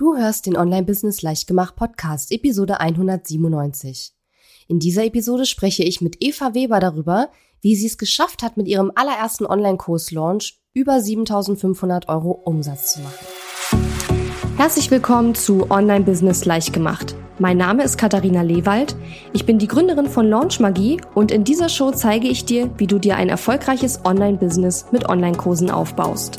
Du hörst den Online-Business Leichtgemacht Podcast, Episode 197. In dieser Episode spreche ich mit Eva Weber darüber, wie sie es geschafft hat, mit ihrem allerersten Online-Kurs-Launch über 7500 Euro Umsatz zu machen. Herzlich willkommen zu Online-Business Leichtgemacht. Mein Name ist Katharina Lewald. Ich bin die Gründerin von Launch Magie und in dieser Show zeige ich dir, wie du dir ein erfolgreiches Online-Business mit Online-Kursen aufbaust.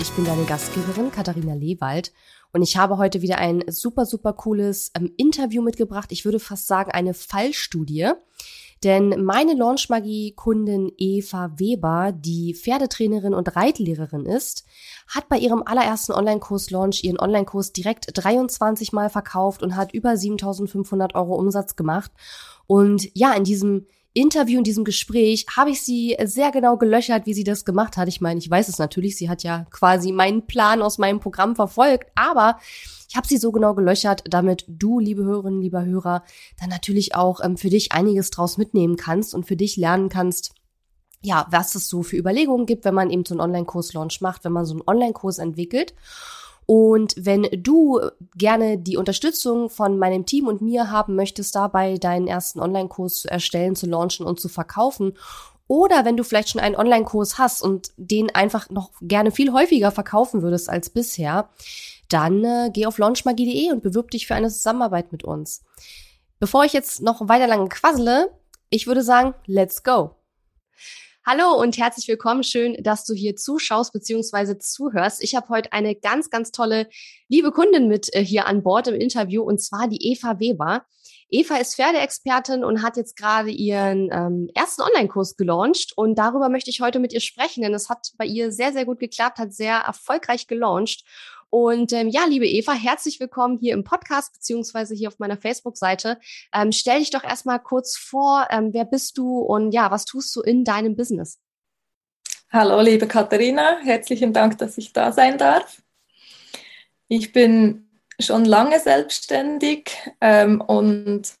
Ich bin deine Gastgeberin Katharina Lewald und ich habe heute wieder ein super, super cooles ähm, Interview mitgebracht. Ich würde fast sagen, eine Fallstudie. Denn meine Launchmagie-Kundin Eva Weber, die Pferdetrainerin und Reitlehrerin ist, hat bei ihrem allerersten Online-Kurs-Launch ihren Online-Kurs direkt 23 Mal verkauft und hat über 7500 Euro Umsatz gemacht. Und ja, in diesem Interview, in diesem Gespräch, habe ich sie sehr genau gelöchert, wie sie das gemacht hat. Ich meine, ich weiß es natürlich, sie hat ja quasi meinen Plan aus meinem Programm verfolgt, aber ich habe sie so genau gelöchert, damit du, liebe Hörerinnen, lieber Hörer, dann natürlich auch ähm, für dich einiges draus mitnehmen kannst und für dich lernen kannst, ja, was es so für Überlegungen gibt, wenn man eben so einen Online-Kurs-Launch macht, wenn man so einen Online-Kurs entwickelt. Und wenn du gerne die Unterstützung von meinem Team und mir haben möchtest, dabei deinen ersten Online-Kurs zu erstellen, zu launchen und zu verkaufen, oder wenn du vielleicht schon einen Online-Kurs hast und den einfach noch gerne viel häufiger verkaufen würdest als bisher, dann äh, geh auf launchmagie.de und bewirb dich für eine Zusammenarbeit mit uns. Bevor ich jetzt noch weiter lang quassele, ich würde sagen, let's go. Hallo und herzlich willkommen. Schön, dass du hier zuschaust bzw. zuhörst. Ich habe heute eine ganz, ganz tolle liebe Kundin mit äh, hier an Bord im Interview und zwar die Eva Weber. Eva ist Pferdeexpertin und hat jetzt gerade ihren ähm, ersten Online-Kurs gelauncht und darüber möchte ich heute mit ihr sprechen, denn es hat bei ihr sehr, sehr gut geklappt, hat sehr erfolgreich gelauncht und ähm, ja, liebe Eva, herzlich willkommen hier im Podcast beziehungsweise hier auf meiner Facebook-Seite. Ähm, stell dich doch erstmal kurz vor, ähm, wer bist du und ja, was tust du in deinem Business? Hallo, liebe Katharina, herzlichen Dank, dass ich da sein darf. Ich bin schon lange selbstständig ähm, und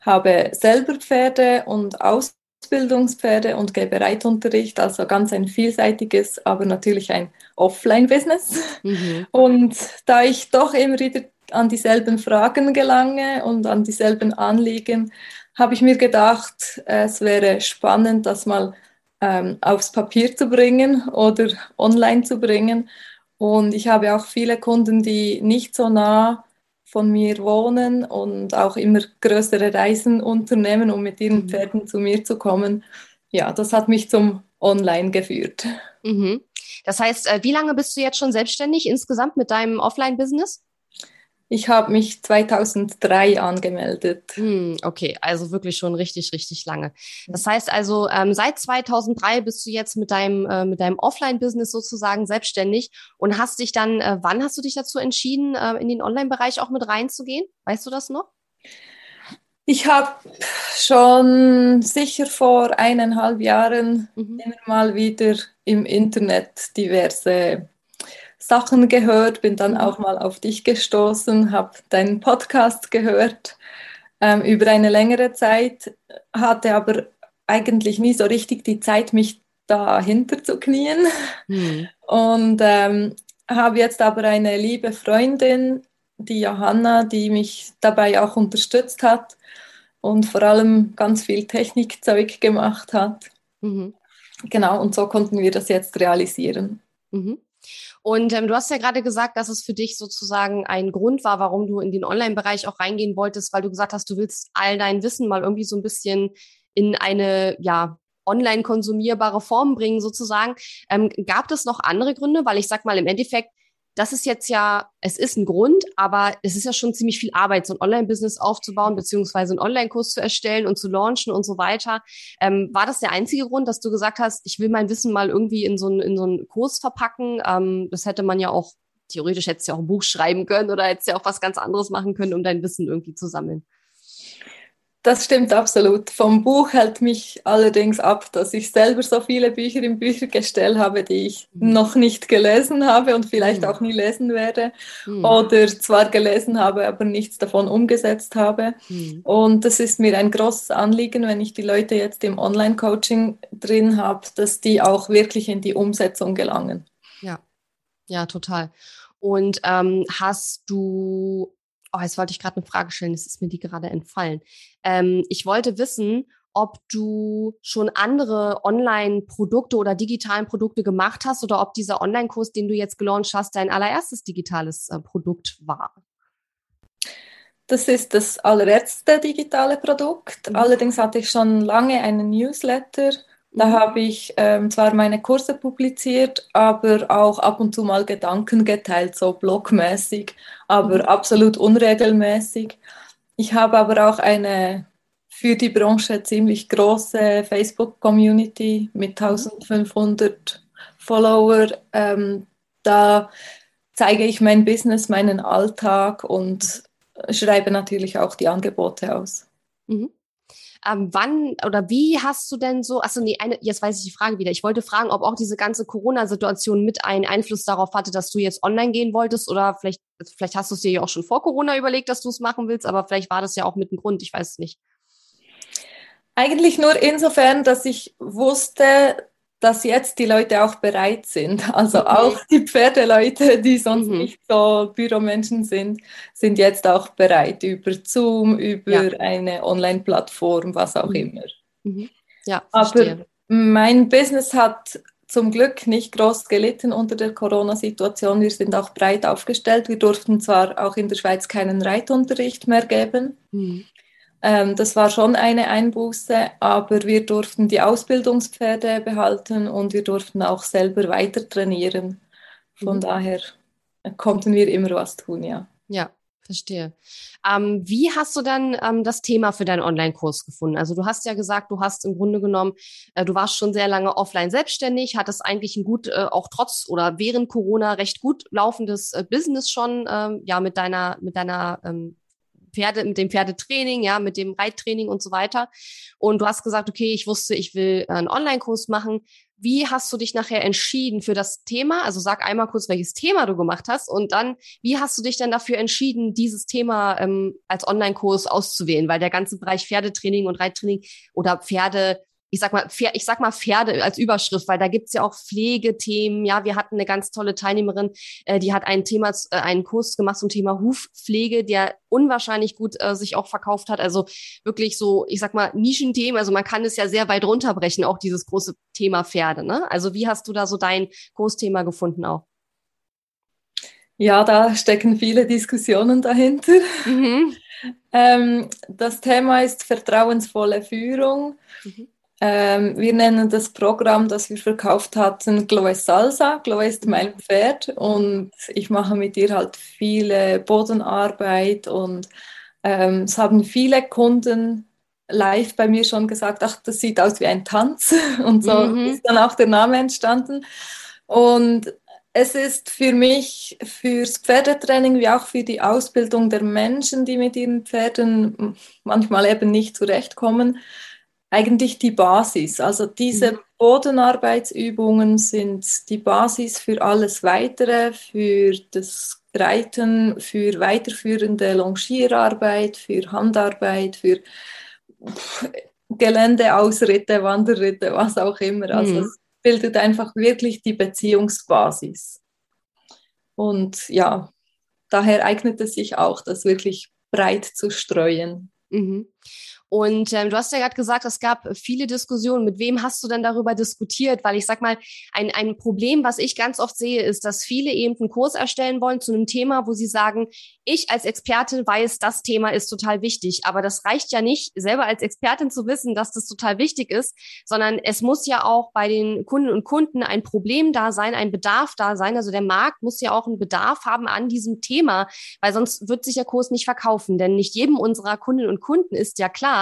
habe selber Pferde und aus Ausbildungspferde und gebe Reitunterricht, also ganz ein vielseitiges, aber natürlich ein Offline-Business. Mhm. Und da ich doch immer wieder an dieselben Fragen gelange und an dieselben Anliegen, habe ich mir gedacht, es wäre spannend, das mal ähm, aufs Papier zu bringen oder online zu bringen. Und ich habe auch viele Kunden, die nicht so nah von mir wohnen und auch immer größere Reisen unternehmen, um mit ihren mhm. Pferden zu mir zu kommen. Ja, das hat mich zum Online geführt. Mhm. Das heißt, äh, wie lange bist du jetzt schon selbstständig insgesamt mit deinem Offline-Business? Ich habe mich 2003 angemeldet. Hm, okay, also wirklich schon richtig, richtig lange. Das heißt also, ähm, seit 2003 bist du jetzt mit deinem, äh, mit deinem Offline-Business sozusagen selbstständig und hast dich dann, äh, wann hast du dich dazu entschieden, äh, in den Online-Bereich auch mit reinzugehen? Weißt du das noch? Ich habe schon sicher vor eineinhalb Jahren mhm. immer mal wieder im Internet diverse Sachen gehört, bin dann auch mal auf dich gestoßen, habe deinen Podcast gehört ähm, über eine längere Zeit, hatte aber eigentlich nie so richtig die Zeit, mich dahinter zu knien. Mhm. Und ähm, habe jetzt aber eine liebe Freundin, die Johanna, die mich dabei auch unterstützt hat und vor allem ganz viel Technikzeug gemacht hat. Mhm. Genau, und so konnten wir das jetzt realisieren. Mhm. Und ähm, du hast ja gerade gesagt, dass es für dich sozusagen ein Grund war, warum du in den Online-Bereich auch reingehen wolltest, weil du gesagt hast, du willst all dein Wissen mal irgendwie so ein bisschen in eine, ja, online konsumierbare Form bringen sozusagen. Ähm, gab es noch andere Gründe? Weil ich sag mal, im Endeffekt das ist jetzt ja, es ist ein Grund, aber es ist ja schon ziemlich viel Arbeit, so ein Online-Business aufzubauen, beziehungsweise einen Online-Kurs zu erstellen und zu launchen und so weiter. Ähm, war das der einzige Grund, dass du gesagt hast, ich will mein Wissen mal irgendwie in so einen, in so einen Kurs verpacken? Ähm, das hätte man ja auch theoretisch hättest du ja auch ein Buch schreiben können oder hättest ja auch was ganz anderes machen können, um dein Wissen irgendwie zu sammeln. Das stimmt absolut. Vom Buch hält mich allerdings ab, dass ich selber so viele Bücher im Büchergestell habe, die ich mhm. noch nicht gelesen habe und vielleicht mhm. auch nie lesen werde. Mhm. Oder zwar gelesen habe, aber nichts davon umgesetzt habe. Mhm. Und das ist mir ein großes Anliegen, wenn ich die Leute jetzt im Online-Coaching drin habe, dass die auch wirklich in die Umsetzung gelangen. Ja, ja, total. Und ähm, hast du oh, jetzt wollte ich gerade eine Frage stellen, das ist mir die gerade entfallen. Ähm, ich wollte wissen, ob du schon andere Online-Produkte oder digitalen Produkte gemacht hast oder ob dieser Online-Kurs, den du jetzt gelauncht hast, dein allererstes digitales äh, Produkt war. Das ist das allererste digitale Produkt. Mhm. Allerdings hatte ich schon lange einen Newsletter da mhm. habe ich ähm, zwar meine Kurse publiziert, aber auch ab und zu mal Gedanken geteilt, so blogmäßig, aber mhm. absolut unregelmäßig. Ich habe aber auch eine für die Branche ziemlich große Facebook-Community mit 1500 mhm. Follower. Ähm, da zeige ich mein Business, meinen Alltag und schreibe natürlich auch die Angebote aus. Mhm. Ähm, wann oder wie hast du denn so, achso, nee, eine, jetzt weiß ich die Frage wieder. Ich wollte fragen, ob auch diese ganze Corona-Situation mit einen Einfluss darauf hatte, dass du jetzt online gehen wolltest oder vielleicht, vielleicht hast du es dir ja auch schon vor Corona überlegt, dass du es machen willst, aber vielleicht war das ja auch mit einem Grund, ich weiß es nicht. Eigentlich nur insofern, dass ich wusste, dass jetzt die Leute auch bereit sind. Also auch die Pferdeleute, die sonst mhm. nicht so Büromenschen sind, sind jetzt auch bereit über Zoom, über ja. eine Online-Plattform, was auch mhm. immer. Mhm. Ja, verstehe. Aber mein Business hat zum Glück nicht groß gelitten unter der Corona-Situation. Wir sind auch breit aufgestellt. Wir durften zwar auch in der Schweiz keinen Reitunterricht mehr geben. Mhm. Ähm, das war schon eine Einbuße, aber wir durften die Ausbildungspferde behalten und wir durften auch selber weiter trainieren. Von mhm. daher konnten wir immer was tun, ja. Ja, verstehe. Ähm, wie hast du dann ähm, das Thema für deinen Online-Kurs gefunden? Also du hast ja gesagt, du hast im Grunde genommen, äh, du warst schon sehr lange offline selbstständig, hattest eigentlich ein gut, äh, auch trotz oder während Corona recht gut laufendes äh, Business schon, ähm, ja, mit deiner, mit deiner ähm, Pferde, mit dem Pferdetraining, ja, mit dem Reittraining und so weiter. Und du hast gesagt, okay, ich wusste, ich will einen Online-Kurs machen. Wie hast du dich nachher entschieden für das Thema? Also sag einmal kurz, welches Thema du gemacht hast und dann, wie hast du dich dann dafür entschieden, dieses Thema ähm, als Online-Kurs auszuwählen? Weil der ganze Bereich Pferdetraining und Reittraining oder Pferde ich sag mal, ich sag mal Pferde als Überschrift, weil da gibt's ja auch Pflegethemen. Ja, wir hatten eine ganz tolle Teilnehmerin, äh, die hat ein Thema, äh, einen Kurs gemacht zum Thema Hufpflege, der unwahrscheinlich gut äh, sich auch verkauft hat. Also wirklich so, ich sag mal, Nischenthemen. Also man kann es ja sehr weit runterbrechen, auch dieses große Thema Pferde. Ne? Also wie hast du da so dein Kursthema gefunden auch? Ja, da stecken viele Diskussionen dahinter. Mhm. Ähm, das Thema ist vertrauensvolle Führung. Mhm. Ähm, wir nennen das Programm, das wir verkauft hatten, Chloe Salsa. Chloe ist mein Pferd und ich mache mit ihr halt viele Bodenarbeit und ähm, es haben viele Kunden live bei mir schon gesagt, ach, das sieht aus wie ein Tanz und so mhm. ist dann auch der Name entstanden. Und es ist für mich, fürs Pferdetraining wie auch für die Ausbildung der Menschen, die mit ihren Pferden manchmal eben nicht zurechtkommen, eigentlich die Basis. Also diese mhm. Bodenarbeitsübungen sind die Basis für alles Weitere, für das Reiten, für weiterführende Longierarbeit, für Handarbeit, für Geländeausritte, Wanderritte, was auch immer. Also mhm. es bildet einfach wirklich die Beziehungsbasis. Und ja, daher eignet es sich auch, das wirklich breit zu streuen. Mhm. Und ähm, du hast ja gerade gesagt, es gab viele Diskussionen. Mit wem hast du denn darüber diskutiert? Weil ich sag mal, ein, ein Problem, was ich ganz oft sehe, ist, dass viele eben einen Kurs erstellen wollen zu einem Thema, wo sie sagen, ich als Expertin weiß, das Thema ist total wichtig. Aber das reicht ja nicht, selber als Expertin zu wissen, dass das total wichtig ist, sondern es muss ja auch bei den Kunden und Kunden ein Problem da sein, ein Bedarf da sein. Also der Markt muss ja auch einen Bedarf haben an diesem Thema, weil sonst wird sich der Kurs nicht verkaufen. Denn nicht jedem unserer Kundinnen und Kunden ist ja klar,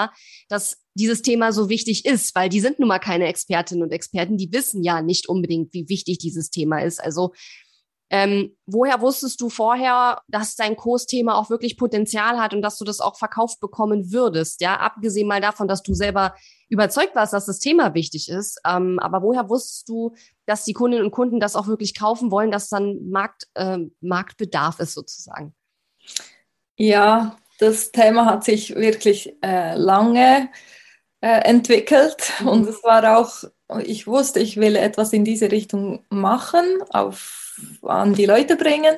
dass dieses Thema so wichtig ist, weil die sind nun mal keine Expertinnen und Experten, die wissen ja nicht unbedingt, wie wichtig dieses Thema ist. Also Ähm, woher wusstest du vorher, dass dein Kursthema auch wirklich Potenzial hat und dass du das auch verkauft bekommen würdest? Ja, abgesehen mal davon, dass du selber überzeugt warst, dass das Thema wichtig ist. Ähm, aber woher wusstest du, dass die Kundinnen und Kunden das auch wirklich kaufen wollen, dass dann Markt, äh, Marktbedarf ist sozusagen? Ja, das Thema hat sich wirklich äh, lange äh, entwickelt mhm. und es war auch, ich wusste, ich will etwas in diese Richtung machen, auf an die Leute bringen.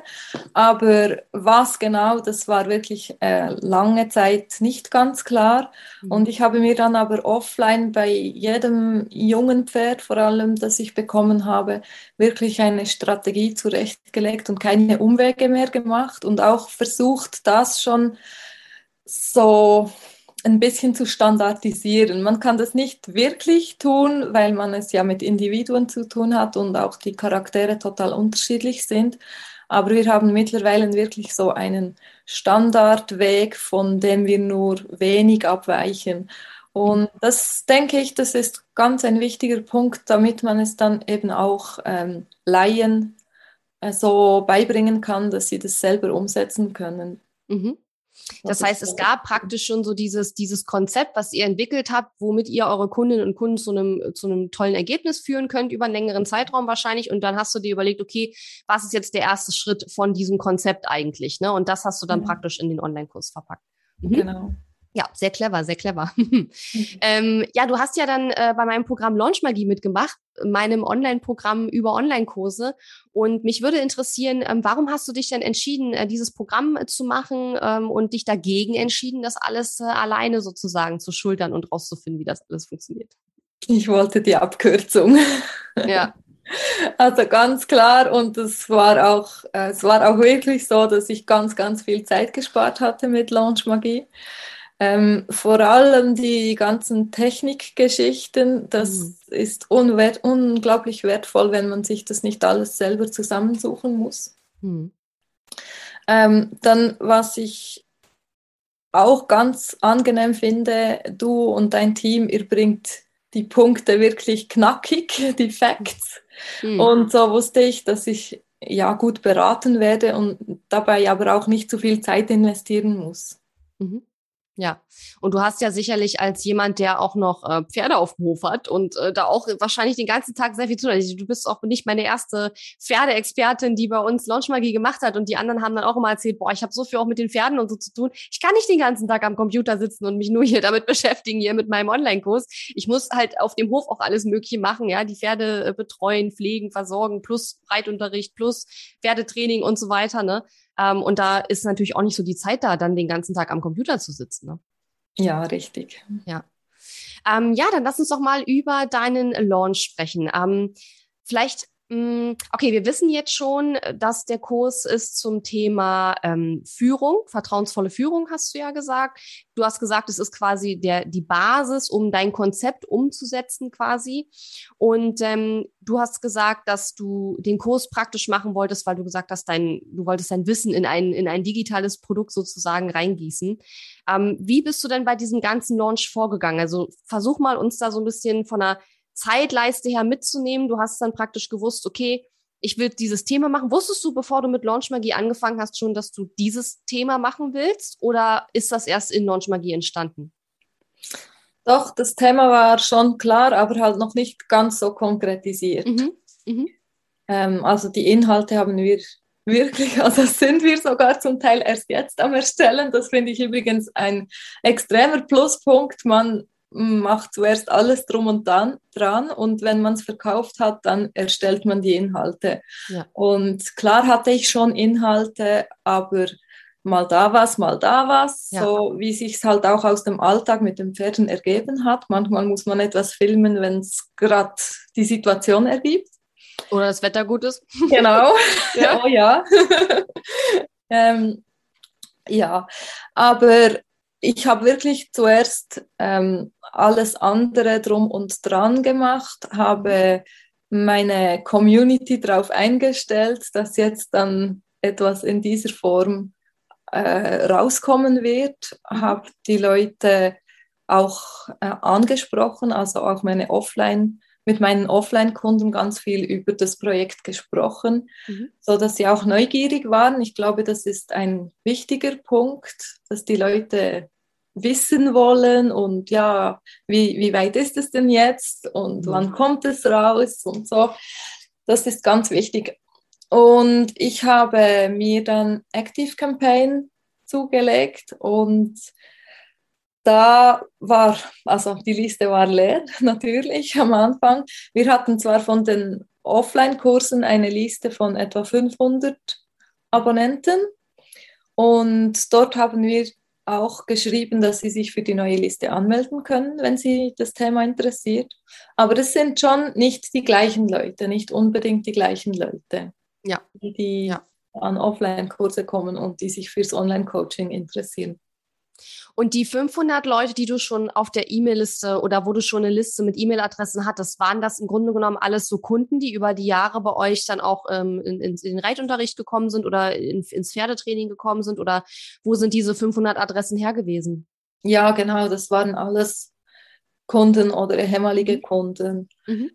Aber was genau, das war wirklich äh, lange Zeit nicht ganz klar. Mhm. Und ich habe mir dann aber offline bei jedem jungen Pferd, vor allem, das ich bekommen habe, wirklich eine Strategie zurechtgelegt und keine Umwege mehr gemacht und auch versucht, das schon so ein bisschen zu standardisieren. Man kann das nicht wirklich tun, weil man es ja mit Individuen zu tun hat und auch die Charaktere total unterschiedlich sind. Aber wir haben mittlerweile wirklich so einen Standardweg, von dem wir nur wenig abweichen. Und das denke ich, das ist ganz ein wichtiger Punkt, damit man es dann eben auch ähm, Laien äh, so beibringen kann, dass sie das selber umsetzen können. Mhm. Das heißt, es gab praktisch schon so dieses, dieses Konzept, was ihr entwickelt habt, womit ihr eure Kundinnen und Kunden zu einem, zu einem tollen Ergebnis führen könnt, über einen längeren Zeitraum wahrscheinlich. Und dann hast du dir überlegt, okay, was ist jetzt der erste Schritt von diesem Konzept eigentlich? Ne? Und das hast du dann ja. praktisch in den Online-Kurs verpackt. Mhm. Genau. Ja, sehr clever, sehr clever. ähm, ja, du hast ja dann äh, bei meinem Programm Launch Magie mitgemacht, meinem Online-Programm über Online-Kurse. Und mich würde interessieren, ähm, warum hast du dich denn entschieden, äh, dieses Programm äh, zu machen ähm, und dich dagegen entschieden, das alles äh, alleine sozusagen zu schultern und rauszufinden, wie das alles funktioniert? Ich wollte die Abkürzung. Ja. Also ganz klar und es war auch, äh, es war auch wirklich so, dass ich ganz, ganz viel Zeit gespart hatte mit Launch Magie. Ähm, vor allem die ganzen Technikgeschichten, das mhm. ist unwert, unglaublich wertvoll, wenn man sich das nicht alles selber zusammensuchen muss. Mhm. Ähm, dann, was ich auch ganz angenehm finde, du und dein Team, ihr bringt die Punkte wirklich knackig, die Facts. Mhm. Und so wusste ich, dass ich ja gut beraten werde und dabei aber auch nicht zu viel Zeit investieren muss. Mhm. Ja, und du hast ja sicherlich als jemand, der auch noch äh, Pferde auf dem Hof hat und äh, da auch wahrscheinlich den ganzen Tag sehr viel zu tun. Du bist auch nicht meine erste Pferdeexpertin, die bei uns Launchmagie gemacht hat und die anderen haben dann auch immer erzählt, boah, ich habe so viel auch mit den Pferden und so zu tun. Ich kann nicht den ganzen Tag am Computer sitzen und mich nur hier damit beschäftigen, hier mit meinem Online-Kurs. Ich muss halt auf dem Hof auch alles Mögliche machen, ja, die Pferde äh, betreuen, pflegen, versorgen, plus Reitunterricht, plus Pferdetraining und so weiter, ne? Ähm, und da ist natürlich auch nicht so die Zeit da, dann den ganzen Tag am Computer zu sitzen. Ne? Ja, richtig. Ja. Ähm, ja, dann lass uns doch mal über deinen Launch sprechen. Ähm, vielleicht okay, wir wissen jetzt schon, dass der Kurs ist zum Thema ähm, Führung, vertrauensvolle Führung, hast du ja gesagt. Du hast gesagt, es ist quasi der, die Basis, um dein Konzept umzusetzen quasi. Und ähm, du hast gesagt, dass du den Kurs praktisch machen wolltest, weil du gesagt hast, dein, du wolltest dein Wissen in ein, in ein digitales Produkt sozusagen reingießen. Ähm, wie bist du denn bei diesem ganzen Launch vorgegangen? Also versuch mal uns da so ein bisschen von einer Zeitleiste her mitzunehmen. Du hast dann praktisch gewusst, okay, ich will dieses Thema machen. Wusstest du, bevor du mit Launch Magie angefangen hast, schon, dass du dieses Thema machen willst? Oder ist das erst in Launch Magie entstanden? Doch, das Thema war schon klar, aber halt noch nicht ganz so konkretisiert. Mhm. Mhm. Ähm, also die Inhalte haben wir wirklich, also sind wir sogar zum Teil erst jetzt am Erstellen. Das finde ich übrigens ein extremer Pluspunkt. Man macht zuerst alles drum und dann, dran und wenn man es verkauft hat, dann erstellt man die Inhalte. Ja. Und klar hatte ich schon Inhalte, aber mal da was, mal da was, ja. so wie sich halt auch aus dem Alltag mit den Pferden ergeben hat. Manchmal muss man etwas filmen, wenn es gerade die Situation ergibt. Oder das Wetter gut ist. Genau. ja. Oh ja. ähm, ja, aber ich habe wirklich zuerst ähm, alles andere drum und dran gemacht, habe meine Community darauf eingestellt, dass jetzt dann etwas in dieser Form äh, rauskommen wird, habe die Leute auch äh, angesprochen, also auch meine Offline- mit meinen Offline-Kunden ganz viel über das Projekt gesprochen, mhm. so dass sie auch neugierig waren. Ich glaube, das ist ein wichtiger Punkt, dass die Leute wissen wollen und ja, wie, wie weit ist es denn jetzt und mhm. wann kommt es raus und so. Das ist ganz wichtig. Und ich habe mir dann Active Campaign zugelegt und da war, also die Liste war leer, natürlich am Anfang. Wir hatten zwar von den Offline-Kursen eine Liste von etwa 500 Abonnenten und dort haben wir auch geschrieben, dass sie sich für die neue Liste anmelden können, wenn sie das Thema interessiert. Aber es sind schon nicht die gleichen Leute, nicht unbedingt die gleichen Leute, ja. die ja. an Offline-Kurse kommen und die sich fürs Online-Coaching interessieren. Und die 500 Leute, die du schon auf der E-Mail-Liste oder wo du schon eine Liste mit E-Mail-Adressen hattest, waren das im Grunde genommen alles so Kunden, die über die Jahre bei euch dann auch ähm, in, in, den Reitunterricht gekommen sind oder in, ins Pferdetraining gekommen sind? Oder wo sind diese 500 Adressen her gewesen? Ja, genau, das waren alles Kunden oder ehemalige mhm. Kunden. Mhm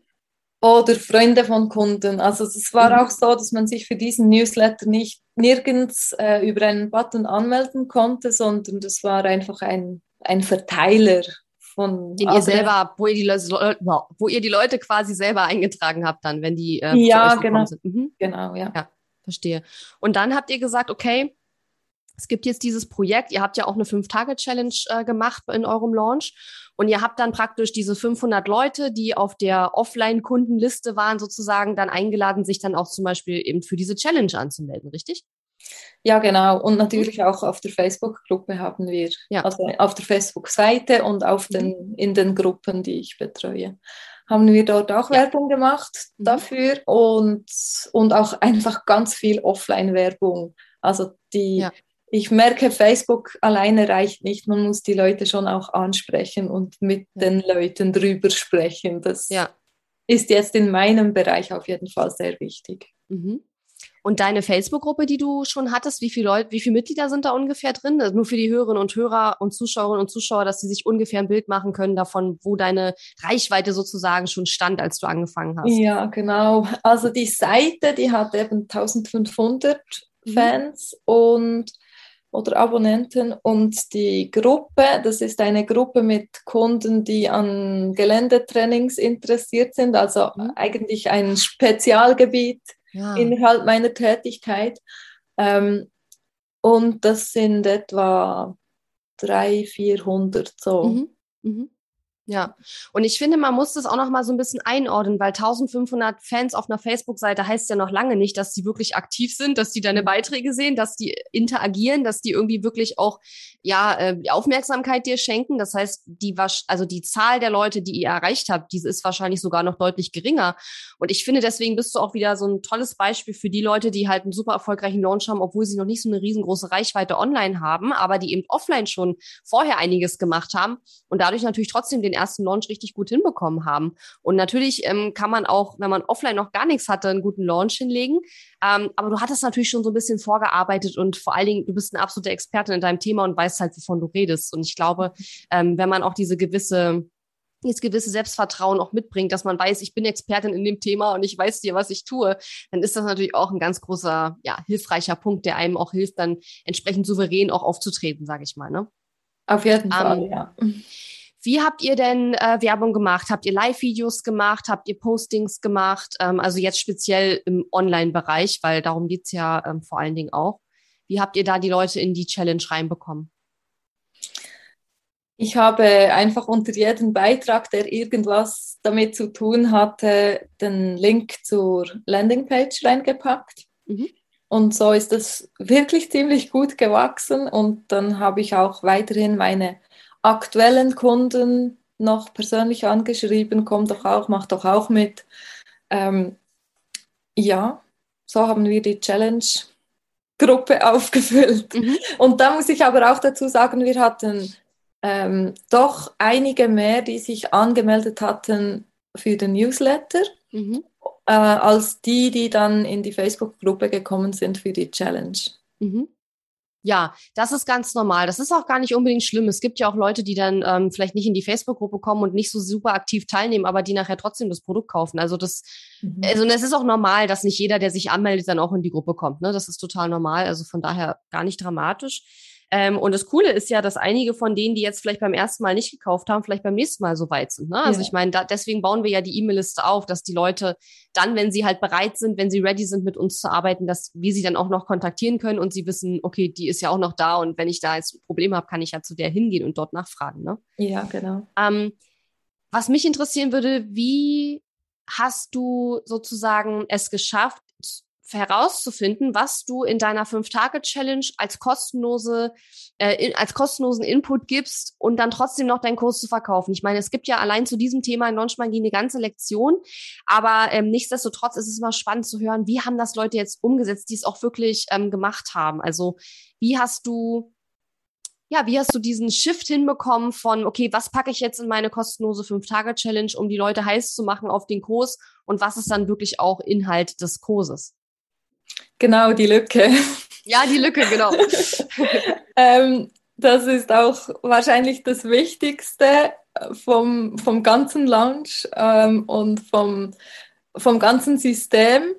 oder Freunde von Kunden. Also es war mhm. auch so, dass man sich für diesen Newsletter nicht nirgends äh, über einen Button anmelden konnte, sondern das war einfach ein, ein Verteiler von den ihr selber, wo ihr, die Leute, wo ihr die Leute quasi selber eingetragen habt dann, wenn die äh, ja genau. Mhm. genau ja ja verstehe. Und dann habt ihr gesagt, okay, es gibt jetzt dieses Projekt, ihr habt ja auch eine Fünf-Tage-Challenge äh, gemacht in eurem Launch und ihr habt dann praktisch diese 500 Leute, die auf der Offline-Kundenliste waren, sozusagen dann eingeladen, sich dann auch zum Beispiel eben für diese Challenge anzumelden, richtig? Ja, genau. Und natürlich auch auf der Facebook-Gruppe haben wir, ja. also auf der Facebook-Seite und auf mhm. den, in den Gruppen, die ich betreue, haben wir dort auch ja. Werbung gemacht mhm. dafür und, und auch einfach ganz viel Offline-Werbung. Also die, ja ich merke, Facebook alleine reicht nicht. Man muss die Leute schon auch ansprechen und mit den Leuten drüber sprechen. Das ja. ist jetzt in meinem Bereich auf jeden Fall sehr wichtig. Mhm. Und deine Facebook-Gruppe, die du schon hattest, wie viele Leute, wie viele Mitglieder sind da ungefähr drin? Also nur für die Hörerinnen und Hörer und Zuschauerinnen und Zuschauer, dass sie sich ungefähr ein Bild machen können davon, wo deine Reichweite sozusagen schon stand, als du angefangen hast. Ja, genau. Also die Seite, die hat eben 1500 mhm. Fans und oder Abonnenten und die Gruppe, das ist eine Gruppe mit Kunden, die an Geländetrainings interessiert sind, also mhm. eigentlich ein Spezialgebiet ja. innerhalb meiner Tätigkeit. Ähm, und das sind etwa 300, 400 so. Mhm. Mhm. Ja, und ich finde, man muss das auch noch mal so ein bisschen einordnen, weil 1500 Fans auf einer Facebook-Seite heißt ja noch lange nicht, dass die wirklich aktiv sind, dass die deine mhm. Beiträge sehen, dass die interagieren, dass die irgendwie wirklich auch ja äh, Aufmerksamkeit dir schenken. Das heißt, die also die Zahl der Leute, die ihr erreicht habt, diese ist wahrscheinlich sogar noch deutlich geringer. Und ich finde, deswegen bist du auch wieder so ein tolles Beispiel für die Leute, die halt einen super erfolgreichen Launch haben, obwohl sie noch nicht so eine riesengroße Reichweite online haben, aber die eben offline schon vorher einiges gemacht haben und dadurch natürlich trotzdem den ersten Launch richtig gut hinbekommen haben. Und natürlich ähm, kann man auch, wenn man offline noch gar nichts hatte, einen guten Launch hinlegen. Ähm, aber du hattest natürlich schon so ein bisschen vorgearbeitet und vor allen Dingen, du bist eine absolute Expertin in deinem Thema und weißt halt, wovon du redest. Und ich glaube, ähm, wenn man auch diese gewisse dieses gewisse Selbstvertrauen auch mitbringt, dass man weiß, ich bin Expertin in dem Thema und ich weiß dir, was ich tue, dann ist das natürlich auch ein ganz großer, ja, hilfreicher Punkt, der einem auch hilft, dann entsprechend souverän auch aufzutreten, sage ich mal. Ne? Auf jeden Fall, ähm, ja. Wie habt ihr denn äh, Werbung gemacht? Habt ihr Live-Videos gemacht? Habt ihr Postings gemacht? Ähm, also jetzt speziell im Online-Bereich, weil darum geht's ja ähm, vor allen Dingen auch. Wie habt ihr da die Leute in die Challenge reinbekommen? Ich habe einfach unter jedem Beitrag, der irgendwas damit zu tun hatte, den Link zur Landingpage reingepackt. Mhm. Und so ist das wirklich ziemlich gut gewachsen. Und dann habe ich auch weiterhin meine aktuellen Kunden noch persönlich angeschrieben, komm doch auch, mach doch auch mit. Ähm, ja, so haben wir die Challenge-Gruppe aufgefüllt. Mhm. Und da muss ich aber auch dazu sagen, wir hatten ähm, doch einige mehr, die sich angemeldet hatten für den Newsletter, mhm. äh, als die, die dann in die Facebook-Gruppe gekommen sind für die Challenge. Mhm. Ja, das ist ganz normal. Das ist auch gar nicht unbedingt schlimm. Es gibt ja auch Leute, die dann ähm, vielleicht nicht in die Facebook-Gruppe kommen und nicht so super aktiv teilnehmen, aber die nachher trotzdem das Produkt kaufen. Also das, mhm. also es ist auch normal, dass nicht jeder, der sich anmeldet, dann auch in die Gruppe kommt. Ne? Das ist total normal. Also von daher gar nicht dramatisch. Ähm, und das Coole ist ja, dass einige von denen, die jetzt vielleicht beim ersten Mal nicht gekauft haben, vielleicht beim nächsten Mal so weit sind. Ne? Also ja. ich meine, deswegen bauen wir ja die E-Mail-Liste auf, dass die Leute dann, wenn sie halt bereit sind, wenn sie ready sind, mit uns zu arbeiten, dass wir sie dann auch noch kontaktieren können und sie wissen, okay, die ist ja auch noch da und wenn ich da jetzt ein Problem habe, kann ich ja zu der hingehen und dort nachfragen. Ne? Ja, genau. Ähm, was mich interessieren würde, wie hast du sozusagen es geschafft, herauszufinden, was du in deiner Fünf-Tage-Challenge als kostenlose, äh, als kostenlosen Input gibst und dann trotzdem noch deinen Kurs zu verkaufen. Ich meine, es gibt ja allein zu diesem Thema in Launchmagie eine ganze Lektion, aber ähm, nichtsdestotrotz ist es immer spannend zu hören, wie haben das Leute jetzt umgesetzt, die es auch wirklich ähm, gemacht haben. Also wie hast du ja, wie hast du diesen Shift hinbekommen von, okay, was packe ich jetzt in meine kostenlose Fünf-Tage-Challenge, um die Leute heiß zu machen auf den Kurs und was ist dann wirklich auch Inhalt des Kurses? Genau, die Lücke. Ja, die Lücke, genau. ähm, das ist auch wahrscheinlich das Wichtigste vom, vom ganzen Launch ähm, und vom, vom ganzen System.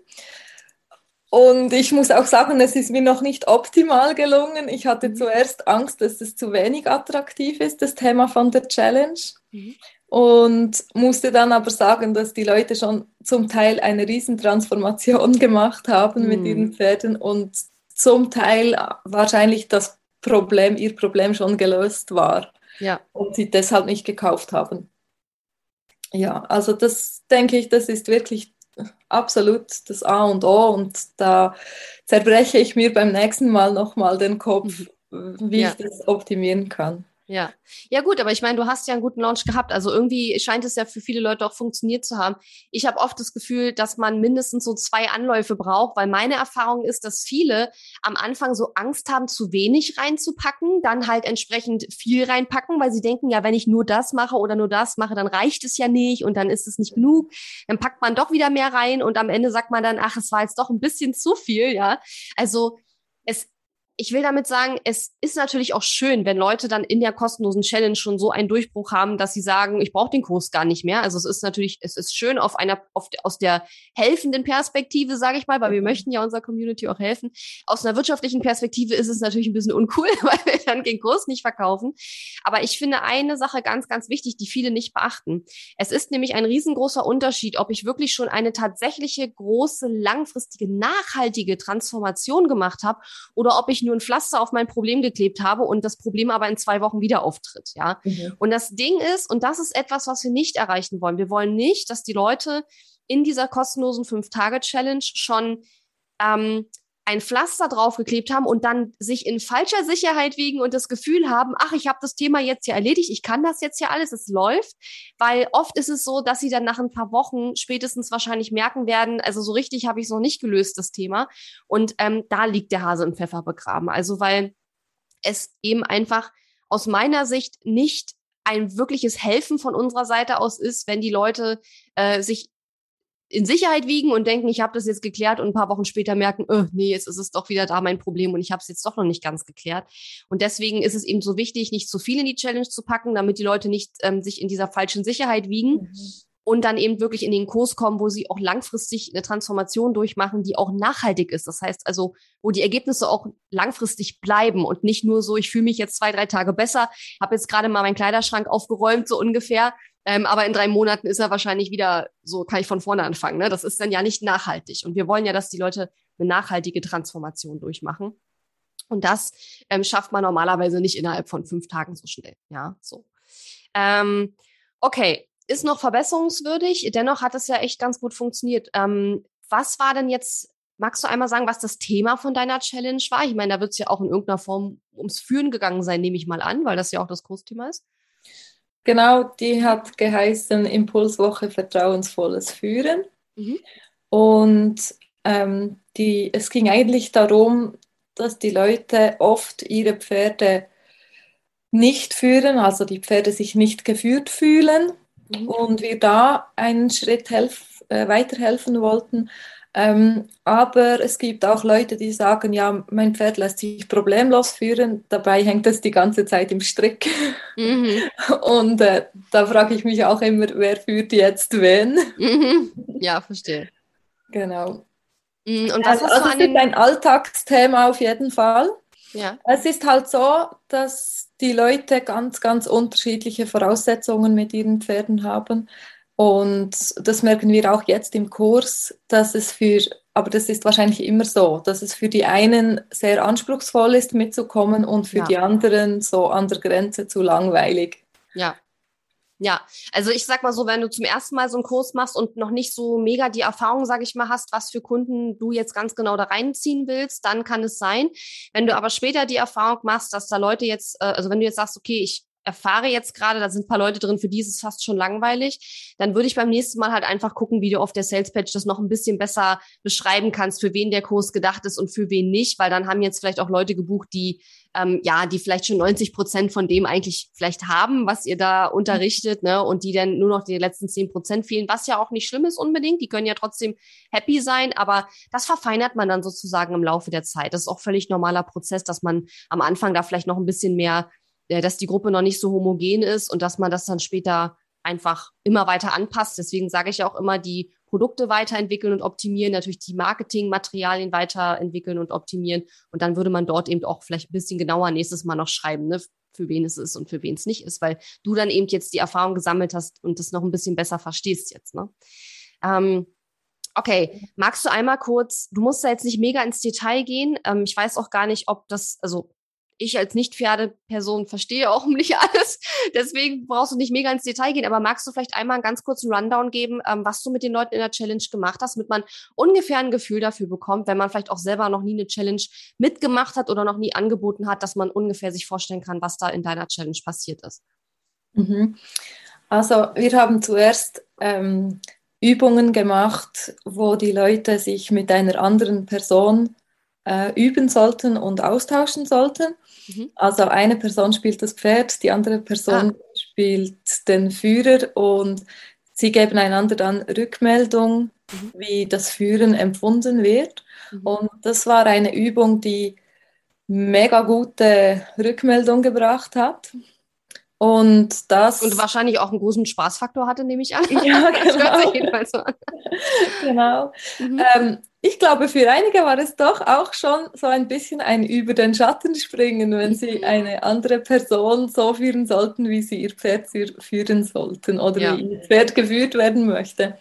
Und ich muss auch sagen, es ist mir noch nicht optimal gelungen. Ich hatte mhm. zuerst Angst, dass es zu wenig attraktiv ist, das Thema von der Challenge. Mhm und musste dann aber sagen, dass die Leute schon zum Teil eine Riesentransformation gemacht haben mhm. mit ihren Pferden und zum Teil wahrscheinlich das Problem, ihr Problem schon gelöst war ja. und sie deshalb nicht gekauft haben. Ja, also das denke ich, das ist wirklich absolut das A und O und da zerbreche ich mir beim nächsten Mal nochmal den Kopf, mhm. wie ja. ich das optimieren kann. Ja, ja gut, aber ich meine, du hast ja einen guten Launch gehabt. Also irgendwie scheint es ja für viele Leute auch funktioniert zu haben. Ich habe oft das Gefühl, dass man mindestens so zwei Anläufe braucht, weil meine Erfahrung ist, dass viele am Anfang so Angst haben, zu wenig reinzupacken, dann halt entsprechend viel reinpacken, weil sie denken, ja, wenn ich nur das mache oder nur das mache, dann reicht es ja nicht und dann ist es nicht genug. Dann packt man doch wieder mehr rein und am Ende sagt man dann, ach, es war jetzt doch ein bisschen zu viel, ja. Also es ich will damit sagen, es ist natürlich auch schön, wenn Leute dann in der kostenlosen Challenge schon so einen Durchbruch haben, dass sie sagen, ich brauche den Kurs gar nicht mehr. Also es ist natürlich, es ist schön auf einer, auf, aus der helfenden Perspektive, sage ich mal, weil wir mhm. möchten ja unserer Community auch helfen. Aus einer wirtschaftlichen Perspektive ist es natürlich ein bisschen uncool, weil wir dann den Kurs nicht verkaufen. Aber ich finde eine Sache ganz, ganz wichtig, die viele nicht beachten. Es ist nämlich ein riesengroßer Unterschied, ob ich wirklich schon eine tatsächliche große, langfristige, nachhaltige Transformation gemacht habe oder ob ich nur ein Pflaster auf mein Problem geklebt habe und das Problem aber in zwei Wochen wieder auftritt, ja. Mhm. Und das Ding ist, und das ist etwas, was wir nicht erreichen wollen. Wir wollen nicht, dass die Leute in dieser kostenlosen Fünf-Tage-Challenge schon ähm, ein Pflaster draufgeklebt haben und dann sich in falscher Sicherheit wiegen und das Gefühl haben, ach, ich habe das Thema jetzt ja erledigt, ich kann das jetzt ja alles, es läuft. Weil oft ist es so, dass sie dann nach ein paar Wochen spätestens wahrscheinlich merken werden, also so richtig habe ich es noch nicht gelöst, das Thema. Und ähm, da liegt der Hase im Pfeffer begraben. Also weil es eben einfach aus meiner Sicht nicht ein wirkliches Helfen von unserer Seite aus ist, wenn die Leute äh, sich in Sicherheit wiegen und denken, ich habe das jetzt geklärt und ein paar Wochen später merken, oh, nee, jetzt ist es doch wieder da mein Problem und ich habe es jetzt doch noch nicht ganz geklärt. Und deswegen ist es eben so wichtig, nicht zu viel in die Challenge zu packen, damit die Leute nicht ähm, sich in dieser falschen Sicherheit wiegen. Mhm. Und dann eben wirklich in den Kurs kommen, wo sie auch langfristig eine Transformation durchmachen, die auch nachhaltig ist. Das heißt also, wo die Ergebnisse auch langfristig bleiben und nicht nur so, ich fühle mich jetzt zwei, drei Tage besser, habe jetzt gerade mal meinen Kleiderschrank aufgeräumt, so ungefähr, ähm, aber in drei Monaten ist er wahrscheinlich wieder, so kann ich von vorne anfangen. Ne? Das ist dann ja nicht nachhaltig. Und wir wollen ja, dass die Leute eine nachhaltige Transformation durchmachen. Und das ähm, schafft man normalerweise nicht innerhalb von fünf Tagen so schnell. Ja, so. Ähm, okay, ist noch verbesserungswürdig. Dennoch hat es ja echt ganz gut funktioniert. Ähm, was war denn jetzt, magst du einmal sagen, was das Thema von deiner Challenge war? Ich meine, da wird es ja auch in irgendeiner Form ums Führen gegangen sein, nehme ich mal an, weil das ja auch das Kursthema ist. Genau, die hat geheißen Impulswoche Vertrauensvolles Führen. Mhm. Und ähm, die, es ging eigentlich darum, dass die Leute oft ihre Pferde nicht führen, also die Pferde sich nicht geführt fühlen. Mhm. Und wir da einen Schritt helf, äh, weiterhelfen wollten, Ähm, aber es gibt auch Leute, die sagen, ja, mein Pferd lässt sich problemlos führen, dabei hängt es die ganze Zeit im Strick. Mhm. Und äh, da frage ich mich auch immer, wer führt jetzt wen? Mhm. Ja, verstehe. Genau. Mhm, und was also, also ist ein Alltagsthema auf jeden Fall. Ja. Es ist halt so, dass die Leute ganz, ganz unterschiedliche Voraussetzungen mit ihren Pferden haben. Und das merken wir auch jetzt im Kurs, dass es für, aber das ist wahrscheinlich immer so, dass es für die einen sehr anspruchsvoll ist mitzukommen und für ja. die anderen so an der Grenze zu langweilig. Ja. Ja, also ich sag mal so, wenn du zum ersten Mal so einen Kurs machst und noch nicht so mega die Erfahrung, sage ich mal, hast, was für Kunden du jetzt ganz genau da reinziehen willst, dann kann es sein. Wenn du aber später die Erfahrung machst, dass da Leute jetzt, äh, also wenn du jetzt sagst, okay, ich erfahre jetzt gerade, da sind ein paar Leute drin, für die ist es fast schon langweilig, dann würde ich beim nächsten Mal halt einfach gucken, wie du auf der Sales Page das noch ein bisschen besser beschreiben kannst, für wen der Kurs gedacht ist und für wen nicht, weil dann haben jetzt vielleicht auch Leute gebucht, die ähm, ja, die vielleicht schon 90 Prozent von dem eigentlich vielleicht haben, was ihr da unterrichtet, ne, und die dann nur noch die letzten 10 Prozent fehlen, was ja auch nicht schlimm ist unbedingt. Die können ja trotzdem happy sein, aber das verfeinert man dann sozusagen im Laufe der Zeit. Das ist auch völlig normaler Prozess, dass man am Anfang da vielleicht noch ein bisschen mehr dass die Gruppe noch nicht so homogen ist und dass man das dann später einfach immer weiter anpasst. Deswegen sage ich auch immer, die Produkte weiterentwickeln und optimieren, natürlich die Marketingmaterialien weiterentwickeln und optimieren. Und dann würde man dort eben auch vielleicht ein bisschen genauer nächstes Mal noch schreiben, ne, für wen es ist und für wen es nicht ist, weil du dann eben jetzt die Erfahrung gesammelt hast und das noch ein bisschen besser verstehst jetzt. Ne? Ähm, okay, magst du einmal kurz, du musst da jetzt nicht mega ins Detail gehen. Ähm, ich weiß auch gar nicht, ob das, also ich als Nicht-Pferdeperson verstehe auch nicht alles. Deswegen brauchst du nicht mega ins Detail gehen. Aber magst du vielleicht einmal einen ganz kurzen Rundown geben, ähm, was du mit den Leuten in der Challenge gemacht hast, damit man ungefähr ein Gefühl dafür bekommt, wenn man vielleicht auch selber noch nie eine Challenge mitgemacht hat oder noch nie angeboten hat, dass man ungefähr sich vorstellen kann, was da in deiner Challenge passiert ist. Mhm. Also wir haben zuerst ähm, Übungen gemacht, wo die Leute sich mit einer anderen Person äh, üben sollten und austauschen sollten. Mhm. Also eine Person spielt das Pferd, die andere Person ah. spielt den Führer und sie geben einander dann Rückmeldung, mhm. wie das Führen empfunden wird. Mhm. Und das war eine Übung, die mega gute Rückmeldung gebracht hat. Und das. Und wahrscheinlich auch einen großen Spaßfaktor hatte, nehme ich an. Ja, genau. so an. genau. Mhm. Ähm, ich glaube, für einige war es doch auch schon so ein bisschen ein über den Schatten springen, wenn sie mhm. eine andere Person so führen sollten, wie sie ihr Pferd führen sollten oder ja. wie ihr Pferd geführt werden möchte.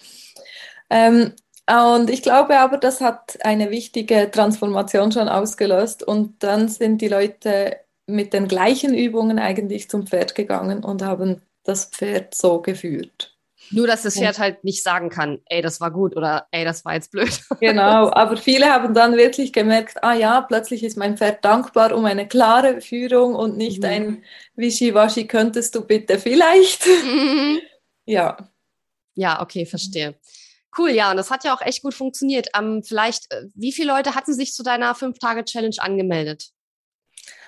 Ähm, und ich glaube aber, das hat eine wichtige Transformation schon ausgelöst und dann sind die Leute mit den gleichen Übungen eigentlich zum Pferd gegangen und haben das Pferd so geführt. Nur, dass das Pferd halt nicht sagen kann, ey, das war gut oder ey, das war jetzt blöd. Genau, aber viele haben dann wirklich gemerkt, ah ja, plötzlich ist mein Pferd dankbar um eine klare Führung und nicht mhm. ein Wischiwaschi, könntest du bitte vielleicht. Mhm. Ja. Ja, okay, verstehe. Cool, ja, und das hat ja auch echt gut funktioniert. Ähm, vielleicht, äh, wie viele Leute hatten sich zu deiner 5-Tage-Challenge angemeldet?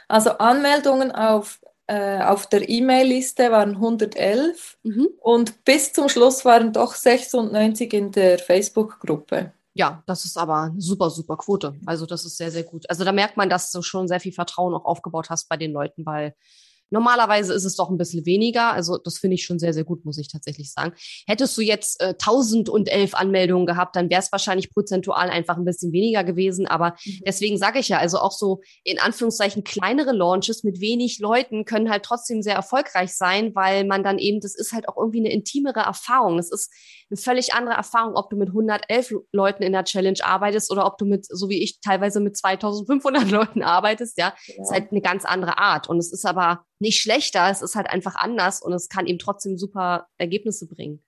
Also Anmeldungen auf, äh, auf der E-Mail-Liste waren 111 mhm. und bis zum Schluss waren doch 96 in der Facebook-Gruppe. Ja, das ist aber eine super, super Quote. Also das ist sehr, sehr gut. Also da merkt man, dass du schon sehr viel Vertrauen auch aufgebaut hast bei den Leuten, weil Normalerweise ist es doch ein bisschen weniger. Also das finde ich schon sehr, sehr gut, muss ich tatsächlich sagen. Hättest du jetzt äh, 1011 Anmeldungen gehabt, dann wäre es wahrscheinlich prozentual einfach ein bisschen weniger gewesen. Aber mhm. deswegen sage ich ja, also auch so in Anführungszeichen kleinere Launches mit wenig Leuten können halt trotzdem sehr erfolgreich sein, weil man dann eben, das ist halt auch irgendwie eine intimere Erfahrung. Das ist eine völlig andere Erfahrung, ob du mit 111 Leuten in der Challenge arbeitest oder ob du mit, so wie ich, teilweise mit 2500 Leuten arbeitest. Ja, ja. ist halt eine ganz andere Art. Und es ist aber nicht schlechter, es ist halt einfach anders und es kann eben trotzdem super Ergebnisse bringen.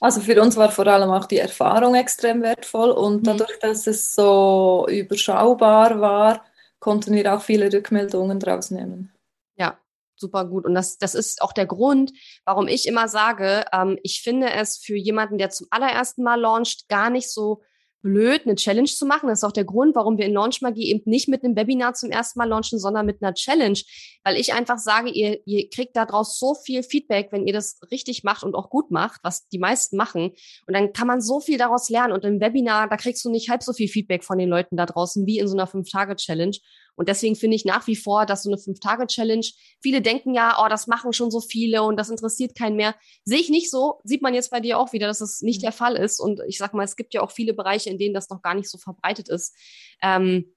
Also für uns war vor allem auch die Erfahrung extrem wertvoll und mhm. dadurch, dass es so überschaubar war, konnten wir auch viele Rückmeldungen draus nehmen. Ja, super gut. Und das, das ist auch der Grund, warum ich immer sage, ähm, ich finde es für jemanden, der zum allerersten Mal launcht, gar nicht so blöd, eine Challenge zu machen. Das ist auch der Grund, warum wir in Launch Magie eben nicht mit einem Webinar zum ersten Mal launchen, sondern mit einer Challenge. Weil ich einfach sage, ihr, ihr kriegt daraus so viel Feedback, wenn ihr das richtig macht und auch gut macht, was die meisten machen. Und dann kann man so viel daraus lernen. Und im Webinar, da kriegst du nicht halb so viel Feedback von den Leuten da draußen wie in so einer Fünf-Tage-Challenge. Und deswegen finde ich nach wie vor, dass so eine Fünf-Tage-Challenge, viele denken ja, oh, das machen schon so viele und das interessiert keinen mehr. Sehe ich nicht so, sieht man jetzt bei dir auch wieder, dass das nicht der Fall ist. Und ich sag mal, es gibt ja auch viele Bereiche, in denen das noch gar nicht so verbreitet ist. Ähm,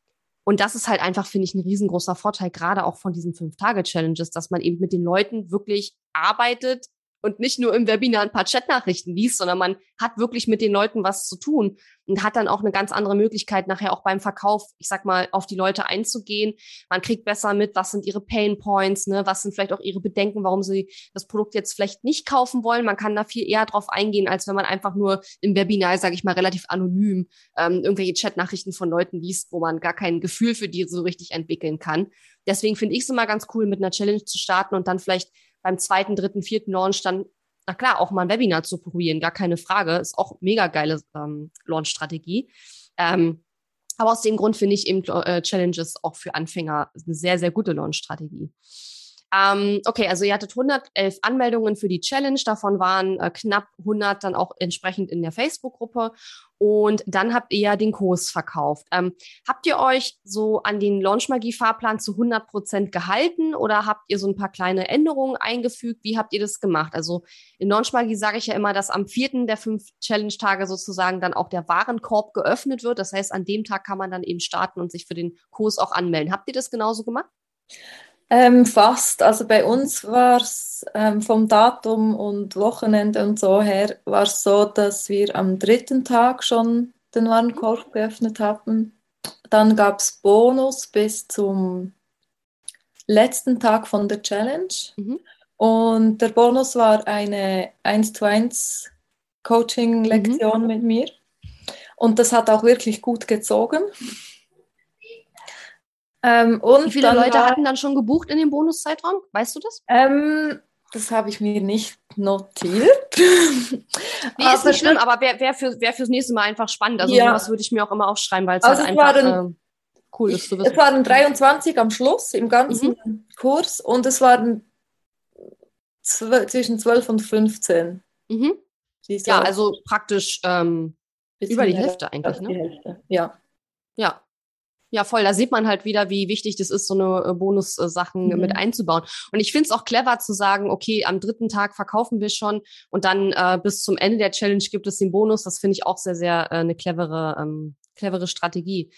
und das ist halt einfach, finde ich, ein riesengroßer Vorteil, gerade auch von diesen Fünf-Tage-Challenges, dass man eben mit den Leuten wirklich arbeitet, und nicht nur im Webinar ein paar Chatnachrichten liest, sondern man hat wirklich mit den Leuten was zu tun und hat dann auch eine ganz andere Möglichkeit, nachher auch beim Verkauf, ich sag mal, auf die Leute einzugehen. Man kriegt besser mit, was sind ihre Pain Points, ne, was sind vielleicht auch ihre Bedenken, warum sie das Produkt jetzt vielleicht nicht kaufen wollen. Man kann da viel eher drauf eingehen, als wenn man einfach nur im Webinar, sage ich mal, relativ anonym ähm, irgendwelche Chatnachrichten von Leuten liest, wo man gar kein Gefühl für die so richtig entwickeln kann. Deswegen finde ich es immer ganz cool, mit einer Challenge zu starten und dann vielleicht beim zweiten, dritten, vierten Launch dann, na klar, auch mal ein Webinar zu probieren, gar keine Frage. Ist auch mega geile ähm, Launch-Strategie. Ähm, aber aus dem Grund finde ich eben äh, Challenges auch für Anfänger eine sehr, sehr gute Launch-Strategie. Ähm, okay, also ihr hattet 111 Anmeldungen für die Challenge, davon waren äh, knapp 100 dann auch entsprechend in der Facebook-Gruppe und dann habt ihr ja den Kurs verkauft. Ähm, habt ihr euch so an den Launch-Magie-Fahrplan zu 100 Prozent gehalten oder habt ihr so ein paar kleine Änderungen eingefügt? Wie habt ihr das gemacht? Also in Launch-Magie sage ich ja immer, dass am vierten der fünf Challenge-Tage sozusagen dann auch der Warenkorb geöffnet wird. Das heißt, an dem Tag kann man dann eben starten und sich für den Kurs auch anmelden. Habt ihr das genauso gemacht? Ähm, fast. Also bei uns war es ähm, vom Datum und Wochenende und so her, war es so, dass wir am dritten Tag schon den Warenkorb geöffnet hatten. Dann gab es Bonus bis zum letzten Tag von der Challenge. Mhm. Und der Bonus war eine 1 zu 1 Coaching-Lektion mhm. mit mir. Und das hat auch wirklich gut gezogen. Ähm, Wie viele Leute war, hatten dann schon gebucht in dem Bonuszeitraum? Weißt du das? Ähm, das habe ich mir nicht notiert. nee, ist nicht schlimm, aber wäre wär, für, wär fürs nächste Mal einfach spannend. Also ja. sowas würde ich mir auch immer aufschreiben, weil es also halt einfach waren, äh, cool ist. Es waren 23 am Schluss im ganzen mhm. Kurs und es waren zwischen 12 und 15. Mhm. Ja, also praktisch ähm, über die Hälfte eigentlich, ne? Die Hälfte. Ja. Ja, ja, voll. Da sieht man halt wieder, wie wichtig das ist, so eine äh, Bonus-Sachen mhm. mit einzubauen. Und ich finde es auch clever zu sagen, okay, am dritten Tag verkaufen wir schon und dann äh, bis zum Ende der Challenge gibt es den Bonus. Das finde ich auch sehr, sehr äh, eine clevere, ähm, clevere Strategie.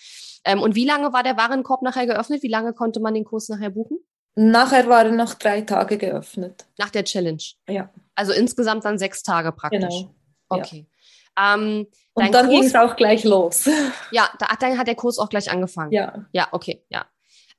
Ähm, und wie lange war der Warenkorb nachher geöffnet? Wie lange konnte man den Kurs nachher buchen? Nachher war er noch drei Tage geöffnet. Nach der Challenge? Ja. Also insgesamt dann sechs Tage praktisch. Genau. Okay. Ja. Ähm, und dann ging es auch gleich los. Ja, da, dann hat der Kurs auch gleich angefangen. Ja. Ja, okay, ja.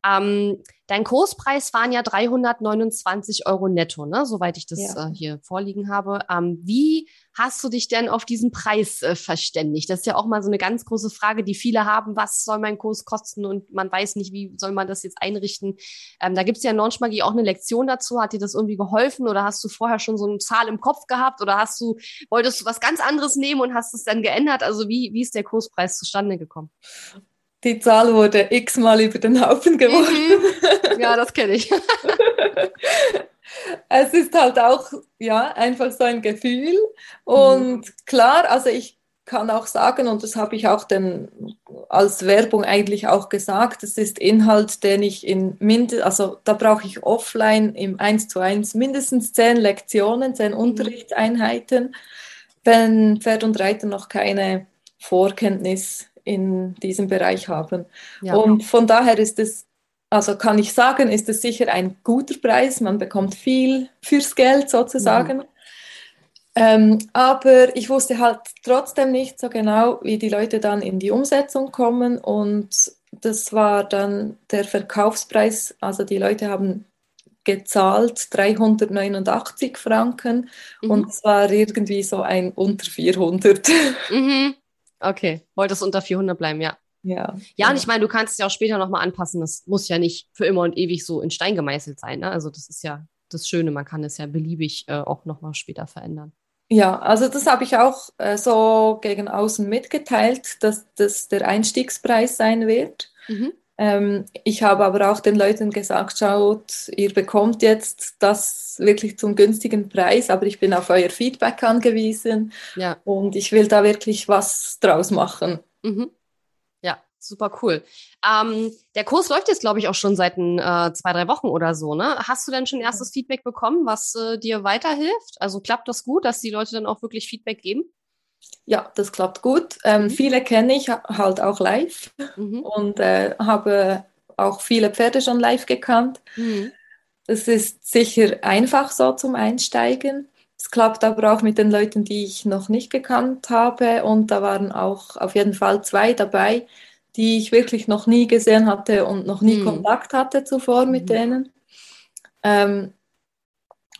Ähm, dein Kurspreis waren ja 329 Euro netto, ne? soweit ich das ja. äh, hier vorliegen habe. Ähm, wie hast du dich denn auf diesen Preis äh, verständigt? Das ist ja auch mal so eine ganz große Frage, die viele haben. Was soll mein Kurs kosten? Und man weiß nicht, wie soll man das jetzt einrichten. Ähm, da gibt es ja in Launchmagie auch eine Lektion dazu. Hat dir das irgendwie geholfen oder hast du vorher schon so eine Zahl im Kopf gehabt oder hast du, wolltest du was ganz anderes nehmen und hast es dann geändert? Also wie, wie ist der Kurspreis zustande gekommen? Die Zahl wurde x-mal über den Haufen geworfen. Mhm. Ja, das kenne ich. es ist halt auch ja einfach so ein Gefühl und mhm. klar, also ich kann auch sagen und das habe ich auch denn als Werbung eigentlich auch gesagt, das ist Inhalt, den ich in mind also da brauche ich offline im 1 zu 1 mindestens zehn Lektionen, zehn mhm. Unterrichtseinheiten, wenn Pferd und Reiter noch keine Vorkenntnis in diesem Bereich haben. Ja. Und von daher ist es, also kann ich sagen, ist es sicher ein guter Preis. Man bekommt viel fürs Geld sozusagen. Mhm. Ähm, aber ich wusste halt trotzdem nicht so genau, wie die Leute dann in die Umsetzung kommen. Und das war dann der Verkaufspreis. Also die Leute haben gezahlt 389 Franken mhm. und es war irgendwie so ein unter 400. Mhm. Okay, wolltest unter 400 bleiben, ja. Ja. Ja, und ich meine, du kannst es ja auch später nochmal anpassen. Das muss ja nicht für immer und ewig so in Stein gemeißelt sein. Ne? Also das ist ja das Schöne, man kann es ja beliebig äh, auch nochmal später verändern. Ja, also das habe ich auch äh, so gegen außen mitgeteilt, dass das der Einstiegspreis sein wird. Mhm. Ähm, ich habe aber auch den Leuten gesagt, schaut, ihr bekommt jetzt das wirklich zum günstigen Preis, aber ich bin auf euer Feedback angewiesen ja. und ich will da wirklich was draus machen. Mhm. Ja, super cool. Ähm, der Kurs läuft jetzt, glaube ich, auch schon seit ein, äh, zwei, drei Wochen oder so. Ne? Hast du denn schon erstes Feedback bekommen, was äh, dir weiterhilft? Also klappt das gut, dass die Leute dann auch wirklich Feedback geben? Ja, das klappt gut. Ähm, mhm. Viele kenne ich halt auch live mhm. und äh, habe auch viele Pferde schon live gekannt. Mhm. Es ist sicher einfach so zum Einsteigen. Es klappt aber auch mit den Leuten, die ich noch nicht gekannt habe. Und da waren auch auf jeden Fall zwei dabei, die ich wirklich noch nie gesehen hatte und noch nie mhm. Kontakt hatte zuvor mit mhm. denen. Ähm,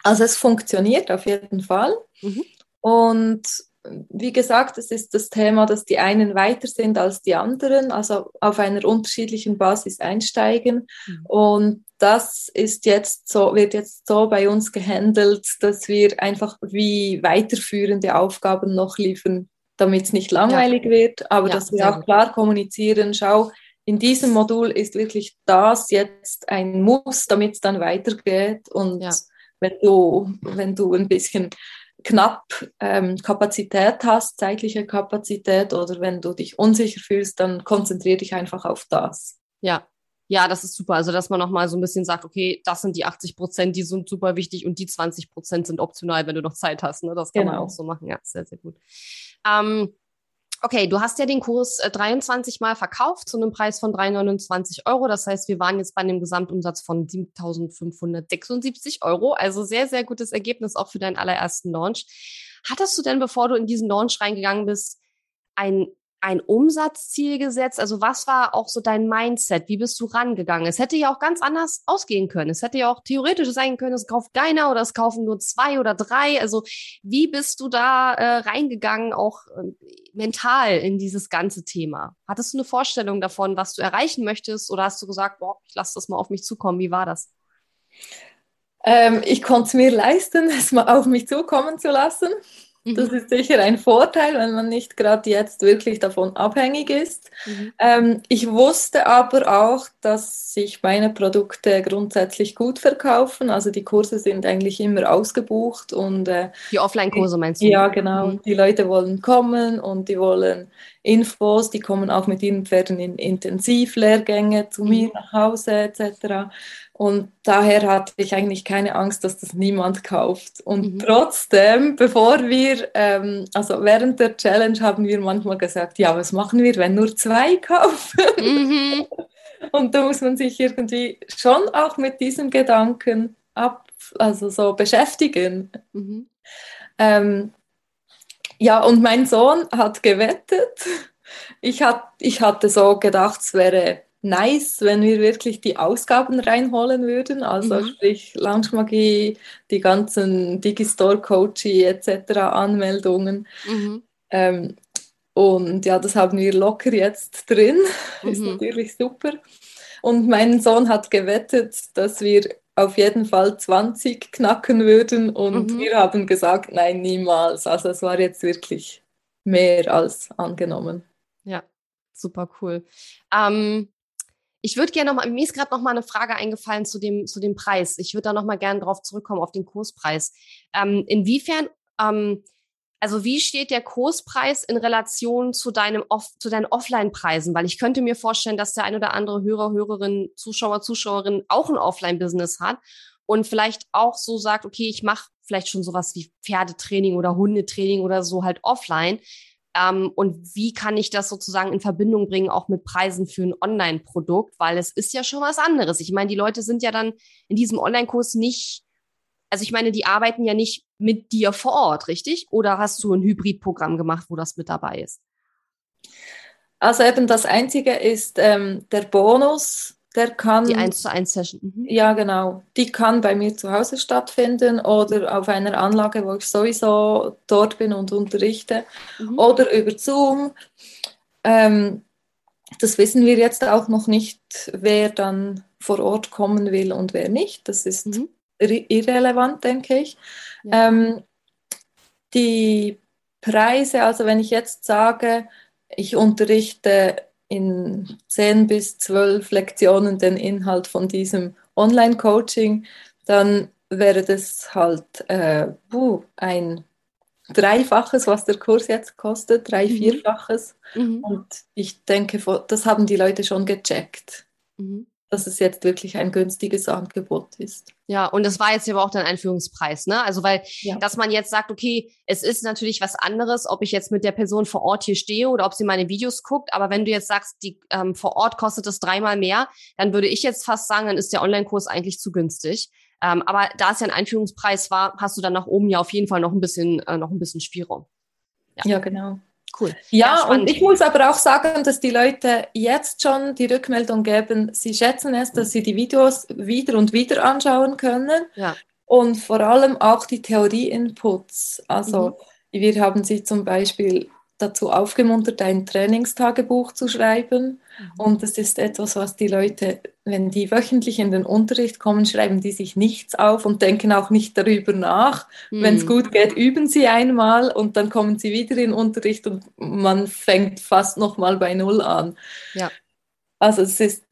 also es funktioniert auf jeden Fall. Mhm. Und wie gesagt, es ist das Thema, dass die einen weiter sind als die anderen, also auf einer unterschiedlichen Basis einsteigen. Mhm. Und das ist jetzt so, wird jetzt so bei uns gehandelt, dass wir einfach wie weiterführende Aufgaben noch liefern, damit es nicht langweilig ja. wird, aber ja, dass wir auch klar kommunizieren, schau, in diesem Modul ist wirklich das jetzt ein Muss, damit es dann weitergeht. Und ja. wenn du, wenn du ein bisschen knapp ähm, Kapazität hast, zeitliche Kapazität oder wenn du dich unsicher fühlst, dann konzentriere dich einfach auf das. Ja, ja, das ist super. Also, dass man nochmal so ein bisschen sagt, okay, das sind die 80 Prozent, die sind super wichtig und die 20 Prozent sind optional, wenn du noch Zeit hast. Ne? Das kann genau. man auch so machen. Ja, sehr, sehr gut. Ähm, Okay, du hast ja den Kurs 23 äh, Mal verkauft zu einem Preis von 329 Euro. Das heißt, wir waren jetzt bei einem Gesamtumsatz von 7.576 Euro. Also sehr, sehr gutes Ergebnis auch für deinen allerersten Launch. Hattest du denn, bevor du in diesen Launch reingegangen bist, ein ein Umsatzziel gesetzt? Also was war auch so dein Mindset? Wie bist du rangegangen? Es hätte ja auch ganz anders ausgehen können. Es hätte ja auch theoretisch sein können, es kauft keiner oder es kaufen nur zwei oder drei. Also wie bist du da äh, reingegangen, auch äh, mental in dieses ganze Thema? Hattest du eine Vorstellung davon, was du erreichen möchtest? Oder hast du gesagt, boah, ich lasse das mal auf mich zukommen? Wie war das? Ähm, ich konnte es mir leisten, es mal auf mich zukommen zu lassen. Das mhm. ist sicher ein Vorteil, wenn man nicht gerade jetzt wirklich davon abhängig ist. Mhm. Ähm, ich wusste aber auch, dass sich meine Produkte grundsätzlich gut verkaufen. Also die Kurse sind eigentlich immer ausgebucht und äh, die Offline-Kurse meinst du? Ja, genau. Mhm. Die Leute wollen kommen und die wollen Infos. Die kommen auch mit ihren Pferden in Intensivlehrgänge zu mir mhm. nach Hause etc. Und daher hatte ich eigentlich keine Angst, dass das niemand kauft. Und mhm. trotzdem, bevor wir, ähm, also während der Challenge haben wir manchmal gesagt, ja, was machen wir, wenn nur zwei kaufen? Mhm. Und da muss man sich irgendwie schon auch mit diesem Gedanken ab, also so beschäftigen. Mhm. Ähm, ja, und mein Sohn hat gewettet. Ich, hat, ich hatte so gedacht, es wäre nice, wenn wir wirklich die Ausgaben reinholen würden, also mhm. sprich Launchmagie, die ganzen Digistore, Coachy etc. Anmeldungen. Mhm. Ähm, und ja, das haben wir locker jetzt drin. Mhm. Ist natürlich super. Und mein Sohn hat gewettet, dass wir auf jeden Fall 20 knacken würden und mhm. wir haben gesagt, nein, niemals. Also es war jetzt wirklich mehr als angenommen. Ja, super cool. Ähm, ich würde gerne noch mal, mir ist gerade noch mal eine Frage eingefallen zu dem, zu dem Preis. Ich würde da noch mal gerne drauf zurückkommen, auf den Kurspreis. Ähm, inwiefern, ähm, also wie steht der Kurspreis in Relation zu deinem Off, zu deinen Offline-Preisen? Weil ich könnte mir vorstellen, dass der ein oder andere Hörer, Hörerin, Zuschauer, Zuschauerin auch ein Offline-Business hat und vielleicht auch so sagt, okay, ich mache vielleicht schon sowas wie Pferdetraining oder Hundetraining oder so halt offline. Ähm, und wie kann ich das sozusagen in Verbindung bringen, auch mit Preisen für ein Online-Produkt? Weil es ist ja schon was anderes. Ich meine, die Leute sind ja dann in diesem Online-Kurs nicht, also ich meine, die arbeiten ja nicht mit dir vor Ort, richtig? Oder hast du ein Hybridprogramm gemacht, wo das mit dabei ist? Also eben das Einzige ist ähm, der Bonus, der kann. Die 1 zu 1 Session. Mhm. Ja, genau. Die kann bei mir zu Hause stattfinden oder auf einer Anlage, wo ich sowieso dort bin und unterrichte. Mhm. Oder über Zoom. Ähm, das wissen wir jetzt auch noch nicht, wer dann vor Ort kommen will und wer nicht. Das ist mhm. irrelevant, denke ich. Ja. Ähm, die Preise, also wenn ich jetzt sage, ich unterrichte in zehn bis zwölf Lektionen den Inhalt von diesem Online-Coaching, dann wäre das halt äh, buh, ein Dreifaches, was der Kurs jetzt kostet, drei, mhm. vierfaches. Mhm. Und ich denke, das haben die Leute schon gecheckt. Mhm dass es jetzt wirklich ein günstiges Angebot ist. Ja, und das war jetzt aber auch dein Einführungspreis, ne? Also weil, ja. dass man jetzt sagt, okay, es ist natürlich was anderes, ob ich jetzt mit der Person vor Ort hier stehe oder ob sie meine Videos guckt. Aber wenn du jetzt sagst, die ähm, vor Ort kostet es dreimal mehr, dann würde ich jetzt fast sagen, dann ist der Online-Kurs eigentlich zu günstig. Ähm, aber da es ja ein Einführungspreis war, hast du dann nach oben ja auf jeden Fall noch ein bisschen, äh, noch ein bisschen Spielraum. Ja, ja genau. Cool. Ja, ja und ich muss aber auch sagen, dass die Leute jetzt schon die Rückmeldung geben, sie schätzen es, dass sie die Videos wieder und wieder anschauen können. Ja. Und vor allem auch die Theorie-Inputs. Also mhm. wir haben sie zum Beispiel dazu aufgemuntert, ein Trainingstagebuch zu schreiben. Mhm. Und das ist etwas, was die Leute, wenn die wöchentlich in den Unterricht kommen, schreiben die sich nichts auf und denken auch nicht darüber nach. Mhm. Wenn es gut geht, üben sie einmal und dann kommen sie wieder in den Unterricht und man fängt fast nochmal bei Null an. Ja. Also es ist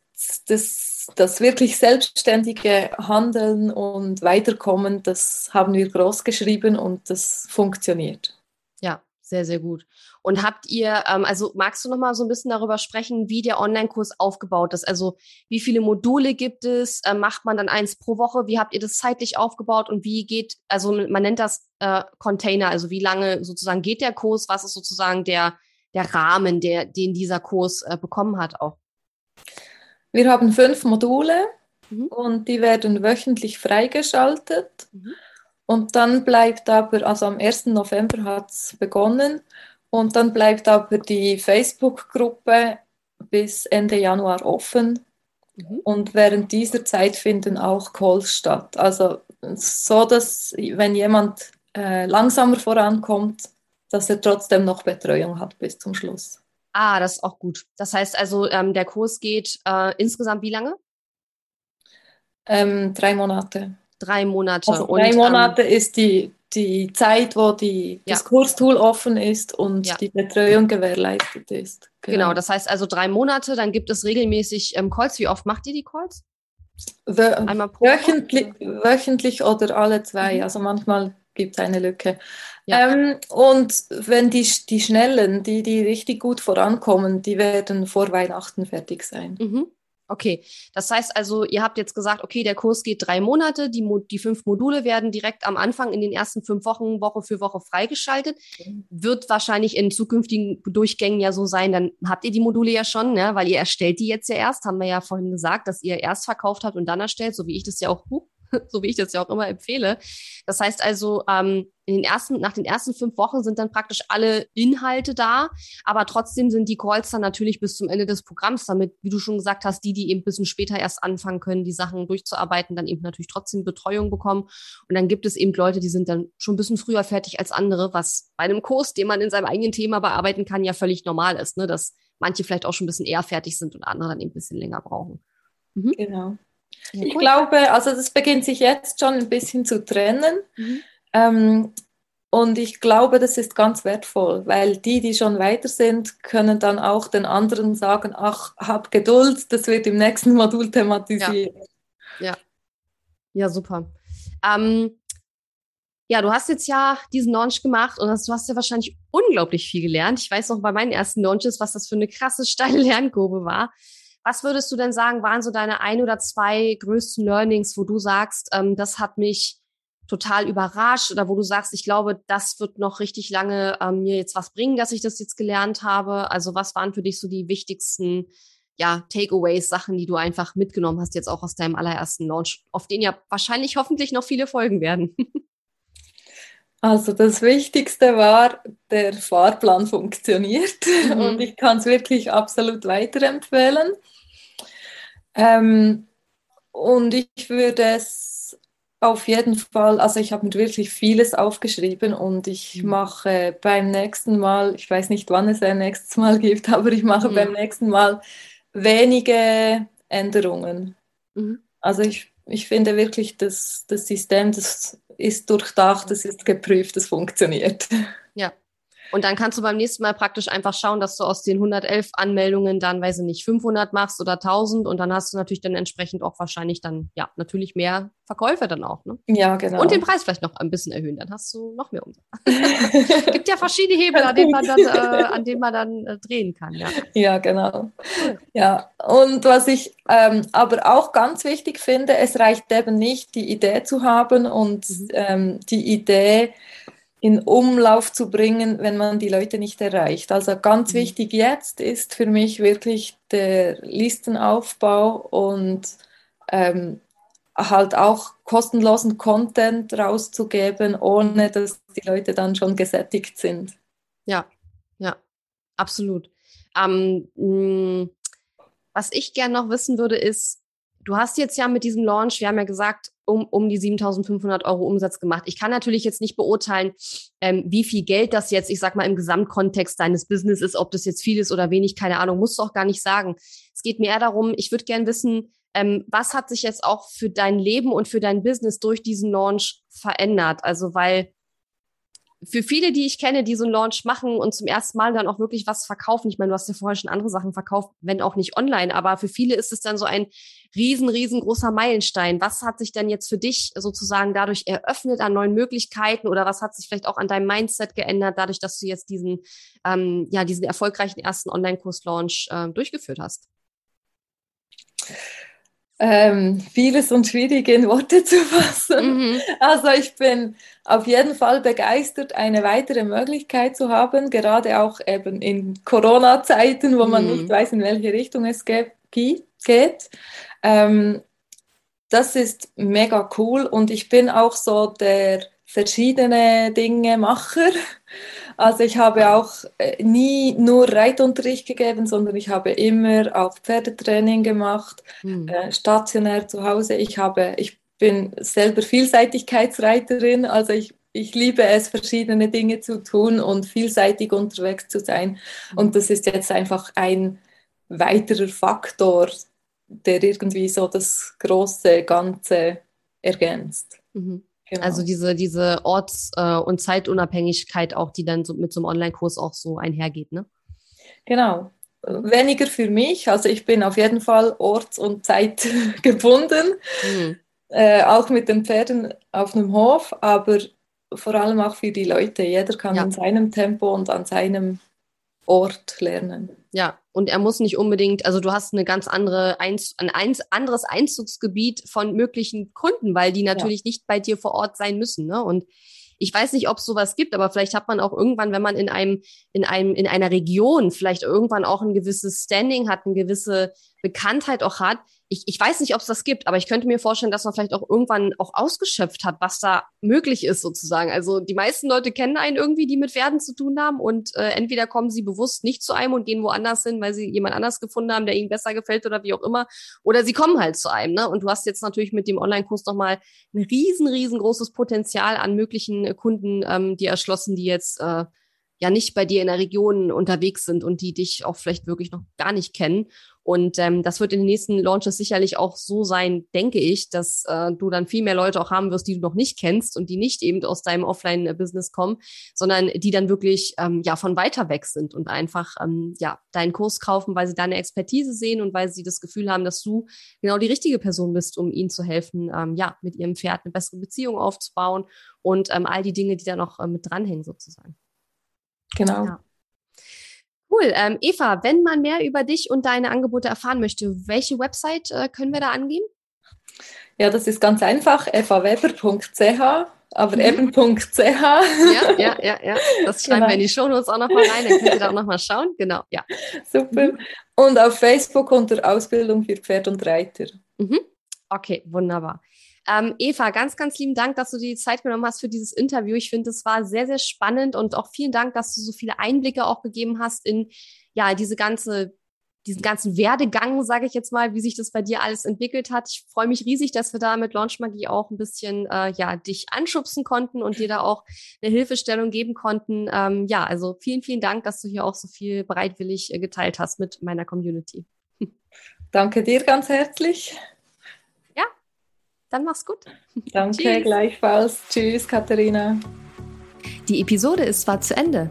das, das wirklich selbstständige Handeln und Weiterkommen, das haben wir groß geschrieben und das funktioniert. Ja, sehr, sehr gut. Und habt ihr, ähm, also magst du noch mal so ein bisschen darüber sprechen, wie der Online-Kurs aufgebaut ist? Also wie viele Module gibt es? Äh, macht man dann eins pro Woche? Wie habt ihr das zeitlich aufgebaut? Und wie geht, also man nennt das äh, Container, also wie lange sozusagen geht der Kurs? Was ist sozusagen der, der Rahmen, der, den dieser Kurs äh, bekommen hat auch? Wir haben fünf Module mhm. und die werden wöchentlich freigeschaltet. Mhm. Und dann bleibt aber, also am 1. November hat es begonnen, und dann bleibt aber die Facebook-Gruppe bis Ende Januar offen. Mhm. Und während dieser Zeit finden auch Calls statt. Also so, dass wenn jemand äh, langsamer vorankommt, dass er trotzdem noch Betreuung hat bis zum Schluss. Ah, das ist auch gut. Das heißt also, ähm, der Kurs geht äh, insgesamt wie lange? Ähm, drei Monate. Drei Monate. Also drei und, Monate ähm, ist die, die Zeit, wo die, ja. das Kurstool offen ist und ja. die Betreuung gewährleistet ist. Genau. genau. das heißt also drei Monate, dann gibt es regelmäßig ähm, Calls. Wie oft macht ihr die Calls? Wö Einmal pro wöchentlich, Woche? wöchentlich oder alle zwei, mhm. also manchmal gibt es eine Lücke. Ja. Ähm, und wenn die, die Schnellen, die, die richtig gut vorankommen, die werden vor Weihnachten fertig sein. Mhm. Okay, das heißt also, ihr habt jetzt gesagt, okay, der Kurs geht drei Monate, die, Mo die fünf Module werden direkt am Anfang in den ersten fünf Wochen, Woche für Woche freigeschaltet. Wird wahrscheinlich in zukünftigen Durchgängen ja so sein, dann habt ihr die Module ja schon, ne? weil ihr erstellt die jetzt ja erst, haben wir ja vorhin gesagt, dass ihr erst verkauft habt und dann erstellt, so wie ich das ja auch, so wie ich das ja auch immer empfehle. Das heißt also, ähm, in den ersten, nach den ersten fünf Wochen sind dann praktisch alle Inhalte da, aber trotzdem sind die Calls dann natürlich bis zum Ende des Programms, damit, wie du schon gesagt hast, die, die eben ein bisschen später erst anfangen können, die Sachen durchzuarbeiten, dann eben natürlich trotzdem Betreuung bekommen. Und dann gibt es eben Leute, die sind dann schon ein bisschen früher fertig als andere, was bei einem Kurs, den man in seinem eigenen Thema bearbeiten kann, ja völlig normal ist, ne? dass manche vielleicht auch schon ein bisschen eher fertig sind und andere dann eben ein bisschen länger brauchen. Mhm. Genau. Ja, ich glaube, also das beginnt sich jetzt schon ein bisschen zu trennen. Mhm. Ähm, und ich glaube, das ist ganz wertvoll, weil die, die schon weiter sind, können dann auch den anderen sagen, ach, hab Geduld, das wird im nächsten Modul thematisiert. Ja, ja. ja super. Ähm, ja, du hast jetzt ja diesen Launch gemacht und du hast ja wahrscheinlich unglaublich viel gelernt. Ich weiß noch bei meinen ersten Launches, was das für eine krasse steile Lernkurve war. Was würdest du denn sagen, waren so deine ein oder zwei größten Learnings, wo du sagst, ähm, das hat mich total überrascht oder wo du sagst, ich glaube, das wird noch richtig lange ähm, mir jetzt was bringen, dass ich das jetzt gelernt habe? Also was waren für dich so die wichtigsten ja, Takeaways, Sachen, die du einfach mitgenommen hast, jetzt auch aus deinem allerersten Launch, auf den ja wahrscheinlich hoffentlich noch viele folgen werden? Also das Wichtigste war, der Fahrplan funktioniert mhm. und ich kann es wirklich absolut weiterempfehlen. Ähm, und ich würde es auf jeden Fall, also ich habe mir wirklich vieles aufgeschrieben und ich mhm. mache beim nächsten Mal, ich weiß nicht, wann es ein nächstes Mal gibt, aber ich mache mhm. beim nächsten Mal wenige Änderungen. Mhm. Also ich, ich finde wirklich, dass das System, das ist durchdacht, es ist geprüft, es funktioniert. Ja, und dann kannst du beim nächsten Mal praktisch einfach schauen, dass du aus den 111 Anmeldungen dann, weiß ich nicht, 500 machst oder 1000 und dann hast du natürlich dann entsprechend auch wahrscheinlich dann, ja, natürlich mehr Verkäufe dann auch. Ne? Ja, genau. Und den Preis vielleicht noch ein bisschen erhöhen, dann hast du noch mehr Umsatz. Gibt ja verschiedene Hebel, an denen man dann, äh, an denen man dann äh, drehen kann. Ja, ja genau. Ja, und was ich ähm, aber auch ganz wichtig finde, es reicht eben nicht, die Idee zu haben und mhm. ähm, die Idee in Umlauf zu bringen, wenn man die Leute nicht erreicht. Also ganz mhm. wichtig jetzt ist für mich wirklich der Listenaufbau und ähm, halt auch kostenlosen Content rauszugeben, ohne dass die Leute dann schon gesättigt sind. Ja, ja, absolut. Ähm, mh, was ich gerne noch wissen würde, ist, du hast jetzt ja mit diesem Launch, wir haben ja gesagt, um, um die 7500 Euro Umsatz gemacht. Ich kann natürlich jetzt nicht beurteilen, ähm, wie viel Geld das jetzt, ich sag mal, im Gesamtkontext deines Business ist, ob das jetzt viel ist oder wenig, keine Ahnung, musst du auch gar nicht sagen. Es geht mir eher darum, ich würde gern wissen, ähm, was hat sich jetzt auch für dein Leben und für dein Business durch diesen Launch verändert? Also, weil für viele, die ich kenne, die so einen Launch machen und zum ersten Mal dann auch wirklich was verkaufen, ich meine, du hast ja vorher schon andere Sachen verkauft, wenn auch nicht online, aber für viele ist es dann so ein riesen, riesengroßer Meilenstein. Was hat sich denn jetzt für dich sozusagen dadurch eröffnet an neuen Möglichkeiten oder was hat sich vielleicht auch an deinem Mindset geändert, dadurch, dass du jetzt diesen, ähm, ja, diesen erfolgreichen ersten Online-Kurs-Launch äh, durchgeführt hast? Ähm, vieles und schwierig in Worte zu fassen. Mhm. Also ich bin auf jeden Fall begeistert, eine weitere Möglichkeit zu haben, gerade auch eben in Corona-Zeiten, wo mhm. man nicht weiß, in welche Richtung es ge geht. Ähm, das ist mega cool und ich bin auch so der verschiedene Dinge Macher. Also ich habe auch äh, nie nur Reitunterricht gegeben, sondern ich habe immer auch Pferdetraining gemacht, mhm. stationär zu Hause. Ich habe, ich bin selber Vielseitigkeitsreiterin, also ich, ich liebe es, verschiedene Dinge zu tun und vielseitig unterwegs zu sein. Mhm. Und das ist jetzt einfach ein weiterer Faktor, der irgendwie so das große Ganze ergänzt. Mhm. Genau. Also diese, diese Orts- äh, und Zeitunabhängigkeit auch, die dann so mit so einem Online-Kurs auch so einhergeht, ne? Genau. Weniger für mich, also ich bin auf jeden Fall orts- und zeitgebunden, mhm. äh, auch mit den Pferden auf einem Hof, aber vor allem auch für die Leute. Jeder kann ja. in seinem Tempo und an seinem Ort lernen. Ja, und er muss nicht unbedingt, also du hast eine ganz andere, ein, ein anderes Einzugsgebiet von möglichen Kunden, weil die natürlich ja. nicht bei dir vor Ort sein müssen. Ne? Und ich weiß nicht, ob es sowas gibt, aber vielleicht hat man auch irgendwann, wenn man in einem, in einem, in einer Region vielleicht irgendwann auch ein gewisses Standing hat, eine gewisse Bekanntheit auch hat, ich, ich weiß nicht, ob es das gibt, aber ich könnte mir vorstellen, dass man vielleicht auch irgendwann auch ausgeschöpft hat, was da möglich ist sozusagen. Also die meisten Leute kennen einen irgendwie, die mit Pferden zu tun haben und äh, entweder kommen sie bewusst nicht zu einem und gehen woanders hin, weil sie jemand anders gefunden haben, der ihnen besser gefällt oder wie auch immer, oder sie kommen halt zu einem. Ne? Und du hast jetzt natürlich mit dem Online-Kurs nochmal ein riesen, riesengroßes Potenzial an möglichen Kunden, ähm, die erschlossen, die jetzt äh, ja nicht bei dir in der Region unterwegs sind und die dich auch vielleicht wirklich noch gar nicht kennen. Und ähm, das wird in den nächsten Launches sicherlich auch so sein, denke ich, dass äh, du dann viel mehr Leute auch haben wirst, die du noch nicht kennst und die nicht eben aus deinem Offline-Business kommen, sondern die dann wirklich ähm, ja von weiter weg sind und einfach ähm, ja deinen Kurs kaufen, weil sie deine Expertise sehen und weil sie das Gefühl haben, dass du genau die richtige Person bist, um ihnen zu helfen, ähm, ja mit ihrem Pferd eine bessere Beziehung aufzubauen und ähm, all die Dinge, die da noch äh, mit dranhängen sozusagen. Genau. Ja. Cool. Ähm, Eva, wenn man mehr über dich und deine Angebote erfahren möchte, welche Website äh, können wir da angeben? Ja, das ist ganz einfach, evaweber.ch, aber mhm. eben.ch. Ja, ja, ja, ja. Das schreiben genau. wir in die Shownotes auch nochmal rein, dann könnt ihr da auch nochmal schauen. Genau, ja. Super. Mhm. Und auf Facebook unter Ausbildung für Pferd und Reiter. Mhm. Okay, wunderbar. Ähm, Eva, ganz, ganz lieben Dank, dass du dir die Zeit genommen hast für dieses Interview. Ich finde, es war sehr, sehr spannend und auch vielen Dank, dass du so viele Einblicke auch gegeben hast in ja diese ganze diesen ganzen Werdegang, sage ich jetzt mal, wie sich das bei dir alles entwickelt hat. Ich freue mich riesig, dass wir da mit Launch Magie auch ein bisschen äh, ja dich anschubsen konnten und dir da auch eine Hilfestellung geben konnten. Ähm, ja, also vielen, vielen Dank, dass du hier auch so viel bereitwillig äh, geteilt hast mit meiner Community. Danke dir ganz herzlich. Dann mach's gut. Danke, Tschüss. gleichfalls. Tschüss, Katharina. Die Episode ist zwar zu Ende,